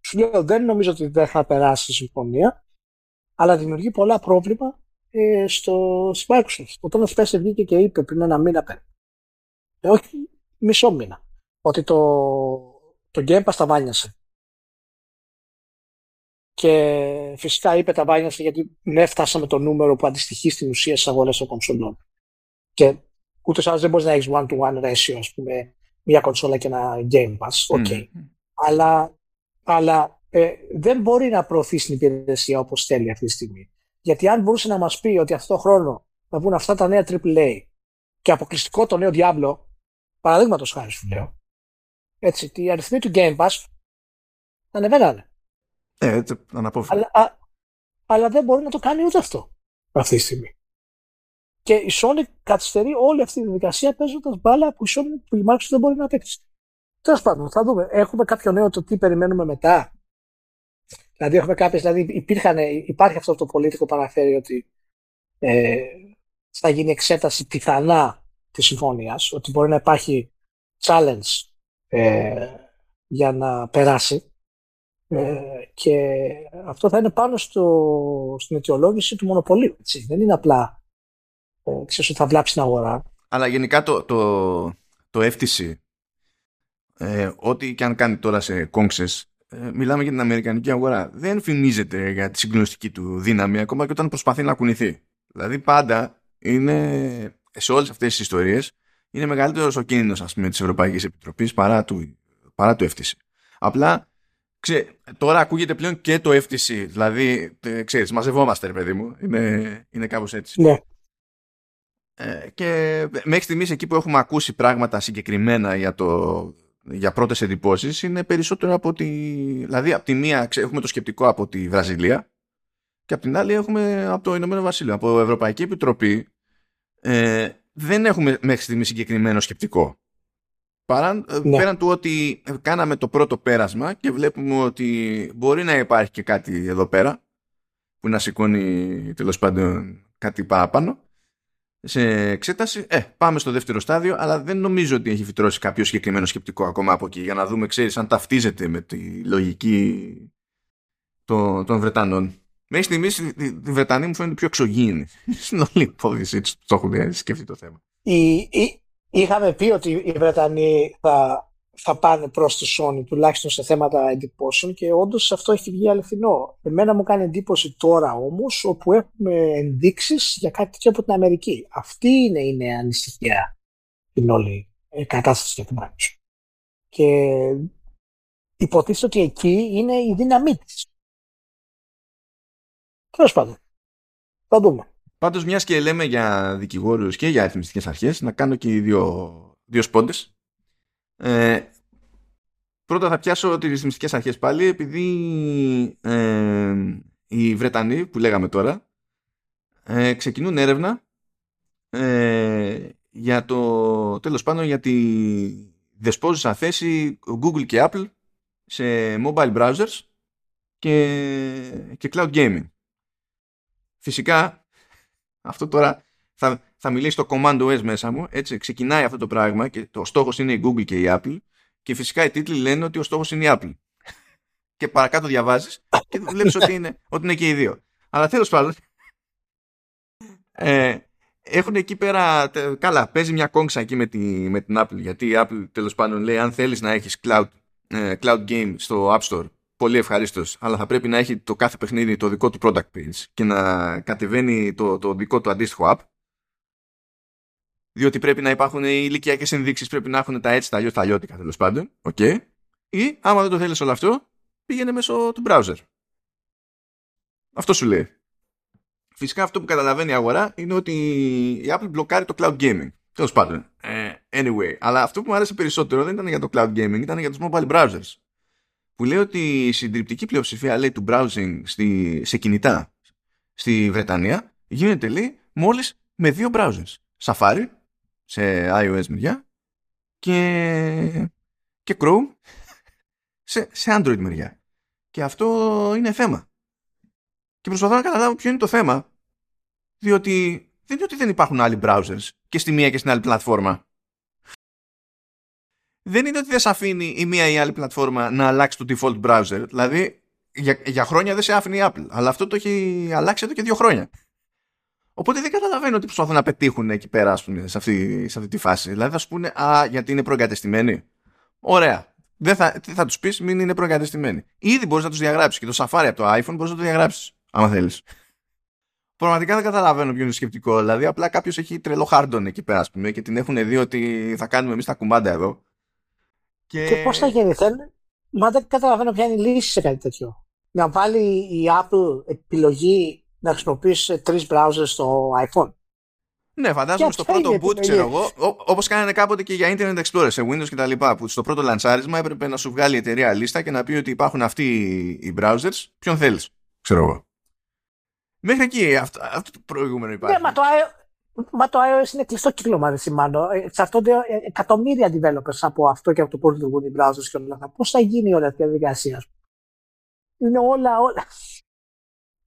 σου λέω δεν νομίζω ότι δεν θα περάσει η συμφωνία αλλά δημιουργεί πολλά πρόβλημα ε, στο, στη Microsoft. Ο Τόνος Σπέσερ βγήκε και είπε πριν ένα μήνα πέρα. Ε, όχι μισό μήνα ότι το, το Game Pass τα βάνιασε. Και φυσικά είπε τα βάνιασε γιατί ναι, φτάσαμε το νούμερο που αντιστοιχεί στην ουσία στις αγορές των κονσολών. Και ούτε άλλως δεν μπορείς να έχεις one-to-one ratio, ας πούμε, μια κονσόλα και ένα Game Pass. Okay. Αλλά, αλλά ε, δεν μπορεί να προωθήσει την υπηρεσία όπως θέλει αυτή τη στιγμή. Γιατί αν μπορούσε να μας πει ότι αυτό το χρόνο θα βγουν αυτά τα νέα AAA και αποκλειστικό το νέο Diablo, παραδείγματος χάρη σου λέω, έτσι, οι αριθμοί του Game Pass ανεβαίνανε. Ε, έτσι, αλλά, α, αλλά δεν μπορεί να το κάνει ούτε αυτό αυτή τη στιγμή. Και η Sony καθυστερεί όλη αυτή τη διαδικασία παίζοντας μπάλα που η, Sony, που η Microsoft δεν μπορεί να παίξει. Τέλος πάντων, θα δούμε. Έχουμε κάποιο νέο το τι περιμένουμε μετά. Δηλαδή, έχουμε κάποιες, δηλαδή υπήρχαν, υπάρχει αυτό το πολίτικο παραφέρει ότι ε, θα γίνει εξέταση πιθανά της συμφωνίας, ότι μπορεί να υπάρχει challenge ε, για να περάσει ε, και αυτό θα είναι πάνω στο, στην αιτιολόγηση του μονοπωλίου. Έτσι. Δεν είναι απλά ε, ξέρεις ότι θα βλάψει την αγορά. Αλλά γενικά το, το, το FTC ε, ό,τι και αν κάνει τώρα σε κόμξες ε, μιλάμε για την Αμερικανική αγορά δεν φημίζεται για τη συγκλονιστική του δύναμη ακόμα και όταν προσπαθεί να κουνηθεί. Δηλαδή πάντα είναι σε όλες αυτές τις ιστορίες είναι μεγαλύτερος ο κίνδυνος της Ευρωπαϊκής Επιτροπής παρά του, παρά του FTC. Απλά ξέ, τώρα ακούγεται πλέον και το FTC. Δηλαδή, ξέρεις, μαζευόμαστε, ρε παιδί μου. Είναι, είναι κάπως έτσι. Ναι. Ε, και μέχρι στιγμής εκεί που έχουμε ακούσει πράγματα συγκεκριμένα για, το, για πρώτες εντυπώσεις είναι περισσότερο από τη... Δηλαδή, από τη μία έχουμε το σκεπτικό από τη Βραζιλία και από την άλλη έχουμε από το Ηνωμένο Βασίλειο. Από Ευρωπαϊκή Επιτροπή ε, δεν έχουμε μέχρι στιγμής συγκεκριμένο σκεπτικό. Παρά, ε, ναι. Πέραν του ότι κάναμε το πρώτο πέρασμα και βλέπουμε ότι μπορεί να υπάρχει και κάτι εδώ πέρα που να σηκώνει τέλος πάντων κάτι παραπάνω. σε εξέταση. Ε, πάμε στο δεύτερο στάδιο, αλλά δεν νομίζω ότι έχει φυτρώσει κάποιο συγκεκριμένο σκεπτικό ακόμα από εκεί για να δούμε, ξέρεις, αν ταυτίζεται με τη λογική των, των Βρετανών. Μέχρι στιγμής οι Βρετανοί μου φαίνονται πιο εξωγήινοι στην όλη υπόθεση του το έχουν σκεφτεί το θέμα. Η, η, είχαμε πει ότι οι Βρετανοί θα, θα πάνε προς τη Sony τουλάχιστον σε θέματα εντυπώσεων και όντως αυτό έχει βγει αληθινό. Εμένα μου κάνει εντύπωση τώρα όμως όπου έχουμε ενδείξεις για κάτι τέτοιο από την Αμερική. Αυτή είναι η νέα ανησυχία στην όλη ε, κατάσταση για την Microsoft. Και υποτίθεται ότι εκεί είναι η δύναμή της. Τέλος πάντων. Θα δούμε. Πάντως μιας και λέμε για δικηγόρους και για αριθμιστικές αρχές να κάνω και δύο, δύο σπόντες. Ε, πρώτα θα πιάσω τις ρυθμιστικές αρχές πάλι επειδή ε, οι Βρετανοί που λέγαμε τώρα ε, ξεκινούν έρευνα ε, για το τέλος πάντων για τη δεσπόζουσα θέση Google και Apple σε mobile browsers και, και cloud gaming. Φυσικά αυτό τώρα θα, θα μιλήσει στο Command OS μέσα μου. Έτσι, ξεκινάει αυτό το πράγμα και το στόχος είναι η Google και η Apple. Και φυσικά οι τίτλοι λένε ότι ο στόχος είναι η Apple. και παρακάτω διαβάζεις και βλέπεις ότι, είναι, ότι είναι και οι δύο. Αλλά τέλος πάντων. Ε, έχουν εκεί πέρα. Καλά, παίζει μια κόγκσα εκεί με, τη, με την Apple. Γιατί η Apple τέλος πάντων λέει: Αν θέλεις να έχεις cloud, ε, cloud game στο App Store πολύ ευχαρίστως, αλλά θα πρέπει να έχει το κάθε παιχνίδι το δικό του product page και να κατεβαίνει το, το δικό του αντίστοιχο app. Διότι πρέπει να υπάρχουν οι ηλικιακές ενδείξεις, πρέπει να έχουν τα έτσι, τα αλλιώς, τα αλλιώτικα τέλος πάντων. Okay. Ή άμα δεν το θέλεις όλο αυτό, πήγαινε μέσω του browser. Αυτό σου λέει. Φυσικά αυτό που καταλαβαίνει η αγορά είναι ότι η Apple μπλοκάρει το cloud gaming. Τέλος πάντων. Ε, anyway, αλλά αυτό που μου άρεσε περισσότερο δεν ήταν για το cloud gaming, ήταν για τους mobile browsers που λέει ότι η συντριπτική πλειοψηφία λέει, του browsing στη, σε κινητά στη Βρετανία γίνεται λέει μόλις με δύο browsers. Safari σε iOS μεριά και, και Chrome σε, σε Android μεριά. Και αυτό είναι θέμα. Και προσπαθώ να καταλάβω ποιο είναι το θέμα διότι δεν είναι ότι δεν υπάρχουν άλλοι browsers και στη μία και στην άλλη πλατφόρμα δεν είναι ότι δεν σε αφήνει η μία ή η άλλη πλατφόρμα να αλλάξει το default browser. Δηλαδή, για, για χρόνια δεν σε άφηνε η Apple. Αλλά αυτό το έχει αλλάξει εδώ και δύο χρόνια. Οπότε δεν καταλαβαίνω τι προσπαθούν να πετύχουν εκεί πέρα, ας πούμε, σε, αυτή, σε αυτή τη φάση. Δηλαδή θα σου πούνε, Α, γιατί είναι προεγκατεστημένοι. Ωραία. Δεν θα, τι θα τους πεις, μην είναι προεγκατεστημένοι. Ήδη μπορείς να τους διαγράψεις και το Safari από το iPhone μπορείς να το διαγράψεις, άμα θέλεις. Πραγματικά δεν καταλαβαίνω ποιο είναι το σκεπτικό. Δηλαδή, απλά κάποιος έχει τρελό χάρντον εκεί πέρα, ας πούμε, και την έχουν δει ότι θα κάνουμε εμείς τα κουμπάντα εδώ. Και, και πώς θα γίνει, θέλει. Μα δεν καταλαβαίνω ποια είναι η λύση σε κάτι τέτοιο. Να βάλει η Apple επιλογή να χρησιμοποιήσει τρεις browsers στο iPhone. Ναι, φαντάζομαι στο πρώτο boot, ξέρω εγώ, όπως κάνανε κάποτε και για Internet Explorer σε Windows κτλ. Που στο πρώτο λανσάρισμα έπρεπε να σου βγάλει η εταιρεία λίστα και να πει ότι υπάρχουν αυτοί οι browsers. Ποιον θέλεις, ξέρω εγώ. Μέχρι εκεί αυτό, αυτό το προηγούμενο υπάρχει. Ναι, μα το, Μα το iOS είναι κλειστό κύκλωμα, δεν σημάνω. Εξαρτώνται εκατομμύρια developers από αυτό και από το πώ λειτουργούν οι browsers και όλα αυτά. Πώς θα γίνει όλη αυτή η διαδικασία, Είναι όλα, όλα.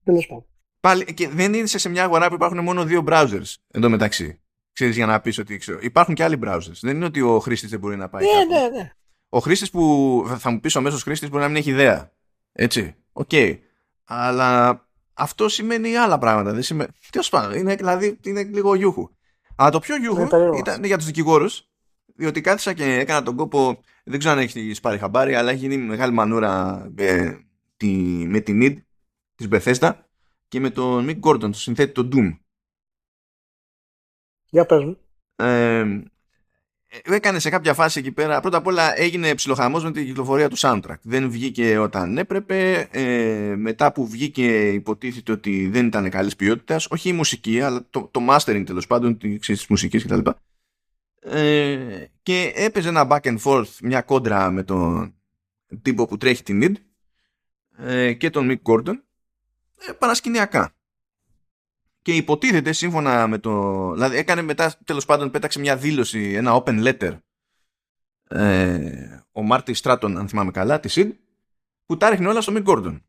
Τέλος πάντων. Πάλι, και δεν είσαι σε μια αγορά που υπάρχουν μόνο δύο browsers εν τω μεταξύ. Ξέρεις για να πεις ότι ξέρω. Υπάρχουν και άλλοι browsers. Δεν είναι ότι ο χρήστης δεν μπορεί να πάει. Ναι, ναι, ναι. Ο χρήστης που θα μου πεις ο μέσος χρήστης μπορεί να μην έχει ιδέα. Έτσι. Ok. Okay. Αλλά αυτό σημαίνει άλλα πράγματα. Δεν σημαίνει... Τέλος πάντων, είναι, δηλαδή είναι λίγο γιούχου. Αλλά το πιο γιούχου ήταν για τους δικηγόρους, διότι κάθισα και έκανα τον κόπο. Δεν ξέρω αν έχει πάρει χαμπάρι, αλλά έχει γίνει μεγάλη μανούρα με, τη, με την ID της Bethesda και με τον Mick Gordon, το συνθέτη το Doom. Για πες μου. Ε, ε, έκανε σε κάποια φάση εκεί πέρα. Πρώτα απ' όλα έγινε ψιλοχαμός με την κυκλοφορία του soundtrack. Δεν βγήκε όταν έπρεπε. Ε, μετά που βγήκε, υποτίθεται ότι δεν ήταν καλής ποιότητας. Όχι η μουσική, αλλά το, το mastering τέλος πάντων τη μουσικής κτλ. Ε, και έπαιζε ένα back and forth, μια κόντρα με τον τύπο που τρέχει την mid ε, και τον Mick Gordon ε, παρασκηνιακά και υποτίθεται σύμφωνα με το... Δηλαδή έκανε μετά τέλος πάντων πέταξε μια δήλωση, ένα open letter ε, ο Μάρτι Στράτον αν θυμάμαι καλά, της SID που τα ρίχνει όλα στο Mick Gordon.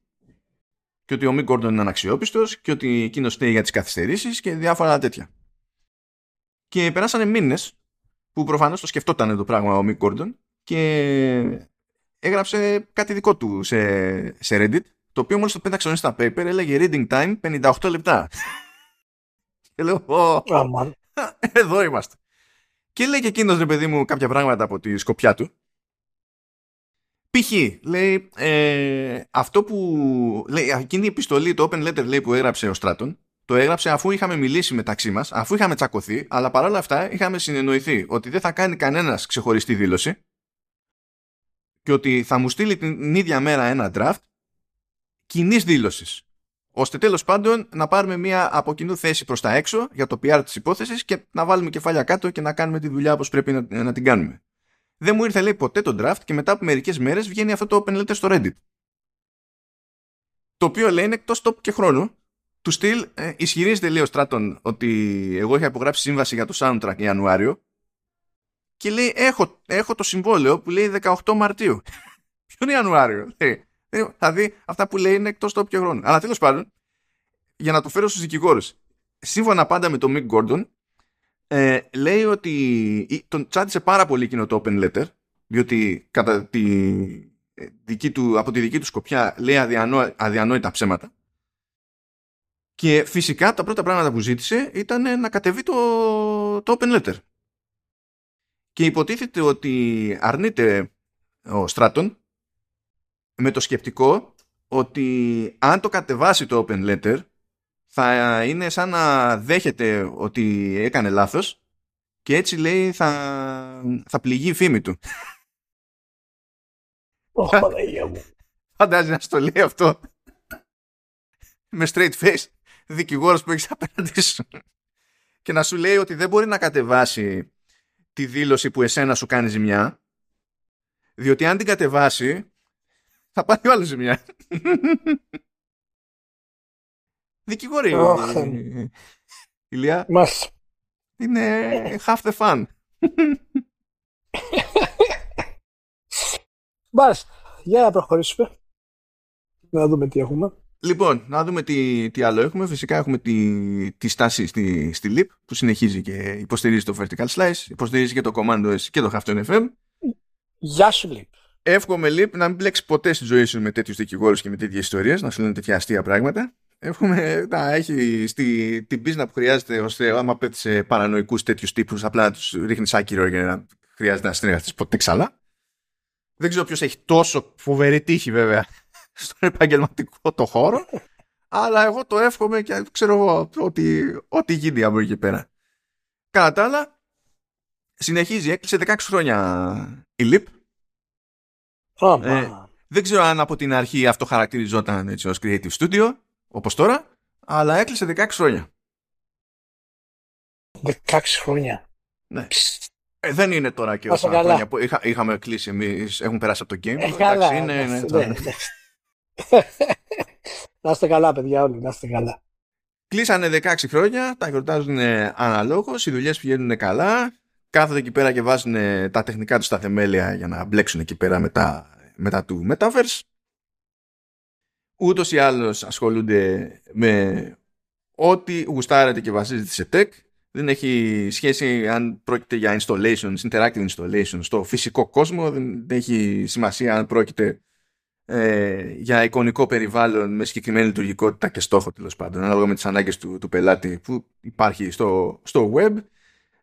Και ότι ο Mick Gordon είναι αναξιόπιστος και ότι εκείνος φταίει για τις καθυστερήσεις και διάφορα τέτοια. Και περάσανε μήνες που προφανώς το σκεφτόταν το πράγμα ο Μικ Gordon και έγραψε κάτι δικό του σε, σε Reddit το οποίο μόλις το πέταξε στα paper έλεγε reading time 58 λεπτά. Και λέω, εδώ είμαστε. Και λέει και εκείνος ρε παιδί μου κάποια πράγματα από τη σκοπιά του. Π.χ. λέει ε, αυτό που λέει εκείνη η επιστολή το open letter λέει που έγραψε ο Στράτον το έγραψε αφού είχαμε μιλήσει μεταξύ μας, αφού είχαμε τσακωθεί, αλλά παρόλα αυτά είχαμε συνεννοηθεί ότι δεν θα κάνει κανένας ξεχωριστή δήλωση και ότι θα μου στείλει την ίδια μέρα ένα draft κοινής δήλωσης. Ώστε τέλος πάντων να πάρουμε μια από κοινού θέση προς τα έξω για το PR της υπόθεσης και να βάλουμε κεφάλια κάτω και να κάνουμε τη δουλειά όπως πρέπει να, να την κάνουμε. Δεν μου ήρθε λέει ποτέ το draft και μετά από μερικές μέρες βγαίνει αυτό το open letter στο Reddit. Το οποίο λέει είναι εκτός τόπου και χρόνου. Του στυλ ε, ισχυρίζεται λέει ο Στράτον ότι εγώ είχα υπογράψει σύμβαση για το soundtrack Ιανουάριο και λέει έχω, έχω το συμβόλαιο που λέει 18 Μαρτίου. Ποιον Ιανουάριο, λέει. Θα δει αυτά που λέει είναι εκτός τόπου και χρόνου. Αλλά τέλος πάντων, για να το φέρω στους δικηγόρους, σύμφωνα πάντα με τον Mick Gordon, ε, λέει ότι τον τσάτισε πάρα πολύ εκείνο το open letter, διότι κατά τη ε, δική του, από τη δική του σκοπιά λέει αδιανό, αδιανόητα ψέματα. Και φυσικά τα πρώτα πράγματα που ζήτησε ήταν να κατεβεί το, το open letter. Και υποτίθεται ότι αρνείται ο Στράτον με το σκεπτικό ότι αν το κατεβάσει το open letter θα είναι σαν να δέχεται ότι έκανε λάθος και έτσι λέει θα, θα πληγεί η φήμη του. Φαντάζει να στο λέει αυτό με straight face δικηγόρος που έχεις απέναντι σου και να σου λέει ότι δεν μπορεί να κατεβάσει τη δήλωση που εσένα σου κάνει ζημιά διότι αν την κατεβάσει θα πάρει άλλο ζημιά. Δικηγόρη. Ηλία. Μας. Είναι half the fun. Μάλιστα. Για να προχωρήσουμε. Να δούμε τι έχουμε. Λοιπόν, να δούμε τι, τι άλλο έχουμε. Φυσικά έχουμε τη, τη στάση στη, στη LIP που συνεχίζει και υποστηρίζει το Vertical Slice, υποστηρίζει και το Commando S και το Half FM. Γεια σου LIP. Εύχομαι λοιπόν να μην μπλέξει ποτέ στη ζωή σου με τέτοιους δικηγόρους και με τέτοιες ιστορίες, να σου λένε τέτοια αστεία πράγματα. Εύχομαι να έχει στη, την πίσνα που χρειάζεται ώστε άμα πέτει σε παρανοϊκούς τέτοιους τύπους, απλά να τους ρίχνεις άκυρο για να χρειάζεται να συνεργαστείς ποτέ ξανά. Δεν ξέρω ποιος έχει τόσο φοβερή τύχη βέβαια στον επαγγελματικό το χώρο. αλλά εγώ το εύχομαι και ξέρω εγώ ότι, ό,τι γίνει από εκεί πέρα. Κατά τα άλλα, συνεχίζει, έκλεισε 16 χρόνια η ΛΥΠ ε, δεν ξέρω αν από την αρχή αυτό χαρακτηριζόταν έτσι ως creative studio, όπως τώρα, αλλά έκλεισε 16 χρόνια. 16 χρόνια. Ναι. Ε, δεν είναι τώρα και όσα χρόνια που είχα, είχαμε κλείσει εμείς, έχουν περάσει από το game. Ε, καλά, είναι, ναι, ναι, ναι, ναι. να είστε καλά παιδιά όλοι, να είστε καλά. Κλείσανε 16 χρόνια, τα γιορτάζουν αναλόγως, οι δουλειές πηγαίνουν καλά, κάθονται εκεί πέρα και βάζουν τα τεχνικά τους στα θεμέλια για να μπλέξουν εκεί πέρα μετά, μετά του Metaverse. Ούτως ή άλλως ασχολούνται με ό,τι γουστάρεται και βασίζεται σε tech. Δεν έχει σχέση αν πρόκειται για installations, interactive installations στο φυσικό κόσμο. Δεν έχει σημασία αν πρόκειται ε, για εικονικό περιβάλλον με συγκεκριμένη λειτουργικότητα και στόχο τέλος πάντων, ανάλογα με τις ανάγκες του, του πελάτη που υπάρχει στο, στο web.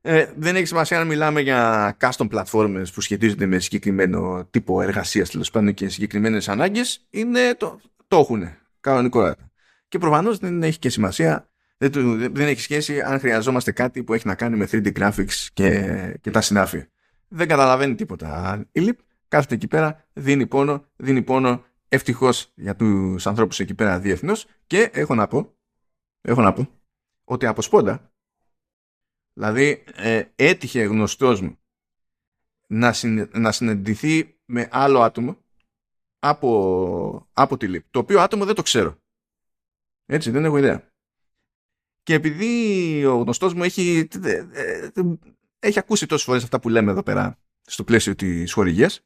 Ε, δεν έχει σημασία αν μιλάμε για custom platforms που σχετίζονται με συγκεκριμένο τύπο εργασίας τέλος πάντων και συγκεκριμένες ανάγκες. Το, το έχουν κανονικότατα. Και προφανώς δεν έχει και σημασία, δεν, δεν έχει σχέση αν χρειαζόμαστε κάτι που έχει να κάνει με 3D graphics και, και τα συνάφη. Δεν καταλαβαίνει τίποτα. Η LIP κάθεται εκεί πέρα, δίνει πόνο, δίνει πόνο ευτυχώς για τους ανθρώπους εκεί πέρα διεθνώς και έχω να πω, έχω να πω ότι από σπόντα Δηλαδή ε, έτυχε γνωστός μου να, να συναντηθεί με άλλο άτομο από, από τη ΛΥΠ. Το οποίο άτομο δεν το ξέρω. Έτσι, δεν έχω ιδέα. Και επειδή ο γνωστός μου έχει, ε, ε, έχει ακούσει τόσες φορές αυτά που λέμε εδώ πέρα στο πλαίσιο της χορηγίας,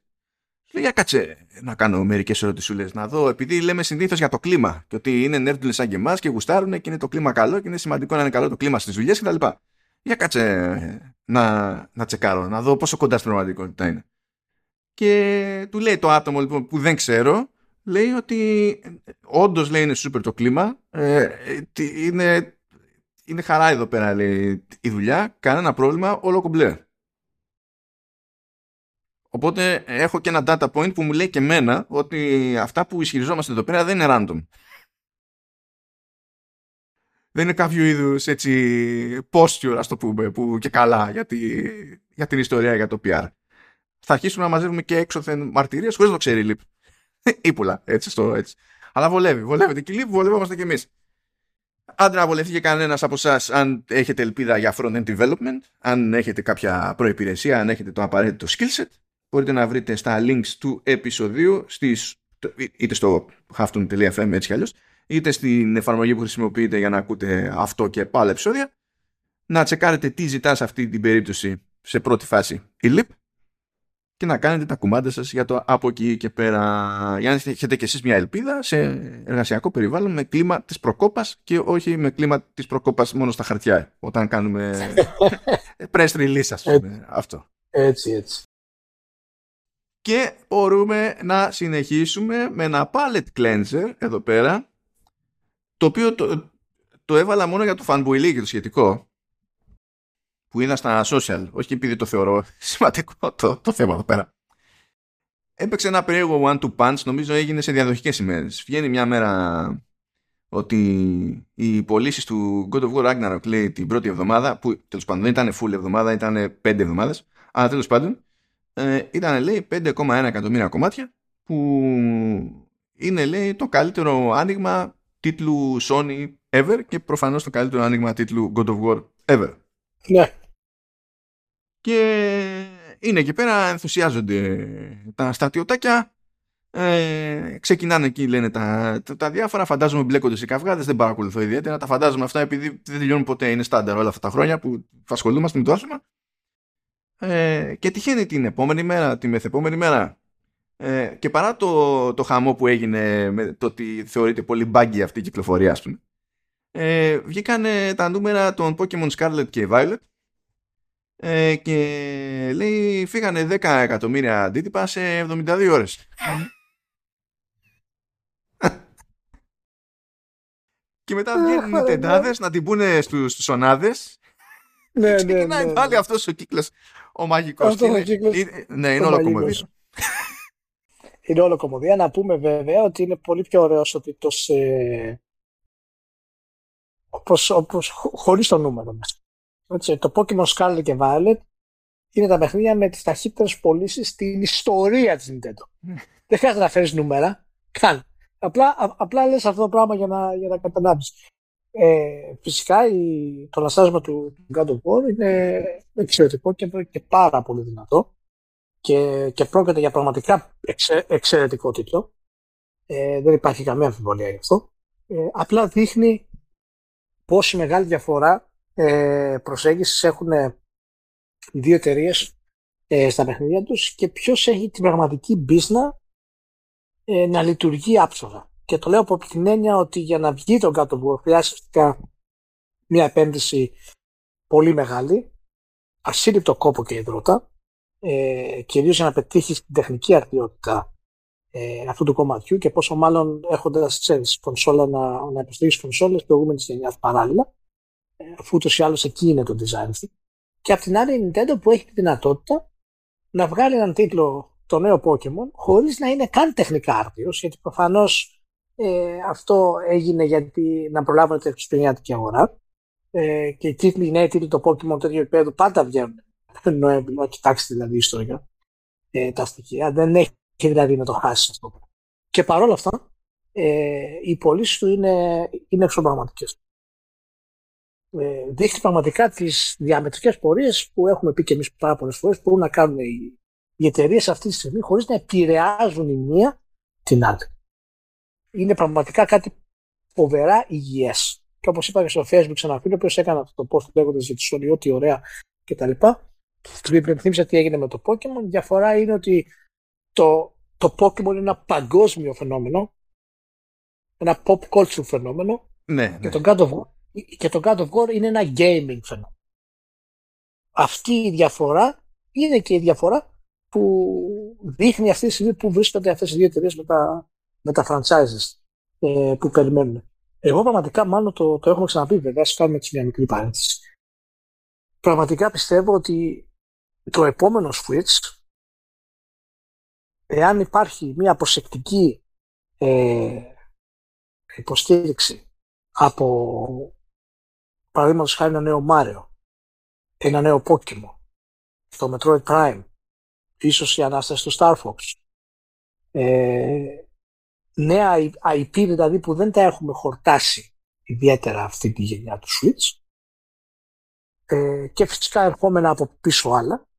λέει για κάτσε να κάνω μερικές ερωτησούλες να δω, επειδή λέμε συνήθως για το κλίμα και ότι είναι νέρντουλες σαν και εμάς και γουστάρουν και είναι το κλίμα καλό και είναι σημαντικό να είναι καλό το κλίμα στις δουλειές κτλ. Για κάτσε να, να τσεκάρω, να δω πόσο κοντά στην πραγματικότητα είναι. Και του λέει το άτομο λοιπόν, που δεν ξέρω, λέει ότι όντως λέει είναι σούπερ το κλίμα, ε, είναι, είναι χαρά εδώ πέρα λέει, η δουλειά, κανένα πρόβλημα, όλο κομπλέ. Οπότε έχω και ένα data point που μου λέει και εμένα ότι αυτά που ισχυριζόμαστε εδώ πέρα δεν είναι random. Δεν είναι κάποιο είδους έτσι posture, ας το πούμε, που και καλά για, για την ιστορία, για το PR. Θα αρχίσουμε να μαζεύουμε και έξωθεν μαρτυρίες χωρίς να το ξέρει η Λίπ. Ήπουλα, έτσι, στο, έτσι. Αλλά βολεύει, βολεύεται και η Λίπ, βολεύομαστε κι εμείς. Αν δεν βολευτεί και κανένας από εσάς, αν έχετε ελπίδα για front-end development, αν έχετε κάποια προπηρεσία, αν έχετε το απαραίτητο skill set, μπορείτε να βρείτε στα links του επεισοδίου στις, είτε στο hafton.fm έτσι κι αλλιώς είτε στην εφαρμογή που χρησιμοποιείτε για να ακούτε αυτό και πάλι επεισόδια να τσεκάρετε τι ζητά σε αυτή την περίπτωση σε πρώτη φάση η LIP και να κάνετε τα κουμάντα σας για το από εκεί και πέρα. Για να έχετε κι εσείς μια ελπίδα σε εργασιακό περιβάλλον με κλίμα της προκόπας και όχι με κλίμα της προκόπας μόνο στα χαρτιά όταν κάνουμε press release ας πούμε αυτό. Έτσι έτσι. Και μπορούμε να συνεχίσουμε με ένα palette cleanser εδώ πέρα το οποίο το, το έβαλα μόνο για το fanboy και το σχετικό που είδα στα social όχι επειδή το θεωρώ σημαντικό το, το θέμα εδώ πέρα. Έπαιξε ένα περίεργο one to punch νομίζω έγινε σε διαδοχικές ημέρες. Βγαίνει μια μέρα ότι οι πωλήσεις του God of War Ragnarok λέει την πρώτη εβδομάδα που τέλος πάντων δεν ήταν full εβδομάδα ήταν πέντε εβδομάδες αλλά τέλος πάντων ε, ήταν λέει 5,1 εκατομμύρια κομμάτια που είναι λέει το καλύτερο άνοιγμα τίτλου Sony ever και προφανώς το καλύτερο άνοιγμα τίτλου God of War ever. Ναι. Και είναι εκεί πέρα, ενθουσιάζονται τα στρατιωτάκια. Ε, ξεκινάνε εκεί λένε τα, τα, διάφορα φαντάζομαι μπλέκονται σε καυγάδες δεν παρακολουθώ ιδιαίτερα τα φαντάζομαι αυτά επειδή δεν τελειώνουν ποτέ είναι στάνταρ όλα αυτά τα χρόνια που ασχολούμαστε με το άθλημα ε, και τυχαίνει την επόμενη μέρα, τη μεθεπόμενη μέρα ε, και παρά το, το χαμό που έγινε με το ότι θεωρείται πολύ μπάγκη αυτή η κυκλοφορία ας πούμε ε, βγήκαν τα νούμερα των Pokemon Scarlet και Violet ε, και λέει φύγανε 10 εκατομμύρια αντίτυπα σε 72 ώρες. Και μετά βγαίνουν οι τεντάδες να την πούνε στους, στους ονάδες. Ναι, ναι, ξεκινάει ναι, πάλι αυτός ο κύκλος. Ο μαγικός. Αυτός είναι, κύκλος, είναι, ναι, είναι όλο κομμωδία. Είναι όλο κομμωδία. Να πούμε βέβαια ότι είναι πολύ πιο ωραίος ο τίτλος ε, όπως, όπως, χωρίς το νούμερο μέσα. Έτσι, το Pokemon Scarlet και Violet είναι τα παιχνίδια με τις ταχύτερες πωλήσεις στην ιστορία της Nintendo. Δεν χρειάζεται να φέρεις νούμερα. Καν. Απλά, απλά λες αυτό το πράγμα για να, για να καταλάβεις. Ε, φυσικά η, το λαστάσμα του, του God of War είναι εξαιρετικό και, και πάρα πολύ δυνατό και, και πρόκειται για πραγματικά εξε, εξαιρετικό τίτλο. Ε, δεν υπάρχει καμία αμφιβολία γι' αυτό. Ε, απλά δείχνει πόση μεγάλη διαφορά ε, προσέγγισης έχουν οι δύο εταιρείες ε, στα παιχνίδια τους και ποιος έχει την πραγματική μπίσνα ε, να λειτουργεί άψογα. Και το λέω από την έννοια ότι για να βγει το God of War χρειάζεται μια επένδυση πολύ μεγάλη, ασύλληπτο κόπο και υδρότα, ε, κυρίως για να πετύχεις την τεχνική αρτιότητα ε, αυτού του κομματιού και πόσο μάλλον έχοντας κονσόλα να, να υποστηρίξεις κονσόλες προηγούμενης γενιάς παράλληλα, ε, αφού ούτως ή άλλως εκεί είναι το design του. Και απ' την άλλη η Nintendo που έχει τη δυνατότητα να βγάλει έναν τίτλο το νέο Pokémon χωρίς να είναι καν τεχνικά άρτιος, γιατί προφανώς ε, αυτό έγινε γιατί να προλάβουν την χριστουγεννιάτικη αγορά. Ε, και οι τίτλοι, οι νέοι τίτλοι το Pokemon τέτοιο επίπεδο πάντα βγαίνουν Νοέμβριο. Κοιτάξτε δηλαδή ιστορικά ε, τα στοιχεία. Δεν έχει δηλαδή να το χάσει αυτό. Και παρόλα αυτά, ε, οι πωλήσει του είναι, είναι εξωπραγματικές. Ε, δείχνει πραγματικά τις διαμετρικές πορείες που έχουμε πει και εμείς πάρα πολλές φορές που μπορούν να κάνουν οι, οι εταιρείες αυτή τη στιγμή χωρίς να επηρεάζουν η μία την άλλη είναι πραγματικά κάτι φοβερά υγιές. Και όπως είπα και στο Facebook σε ένα φίλο, ο οποίος έκανε αυτό το post λέγοντας για τη Sony, ό,τι ωραία κτλ. Του υπενθύμισα τι έγινε με το Pokémon. Διαφορά είναι ότι το, το Pokémon είναι ένα παγκόσμιο φαινόμενο. Ένα pop culture φαινόμενο. Ναι, Και, ναι. το God of War, και το God of War είναι ένα gaming φαινόμενο. αυτή η διαφορά είναι και η διαφορά που δείχνει αυτή τη στιγμή που βρίσκονται αυτές οι δύο εταιρείες με τα, με τα franchises ε, που περιμένουν. Εγώ πραγματικά, μάλλον το, το έχουμε ξαναπεί βέβαια, ας κάνουμε έτσι μια μικρή παρένθεση. Πραγματικά πιστεύω ότι το επόμενο Switch, εάν υπάρχει μια προσεκτική ε, υποστήριξη από παραδείγματος χάρη ένα νέο Μάριο, ένα νέο Pokemon, το Metroid Prime, ίσως η Ανάσταση του Star Fox, ε, νέα IP δηλαδή που δεν τα έχουμε χορτάσει ιδιαίτερα αυτή τη γενιά του Switch ε, και φυσικά ερχόμενα από πίσω άλλα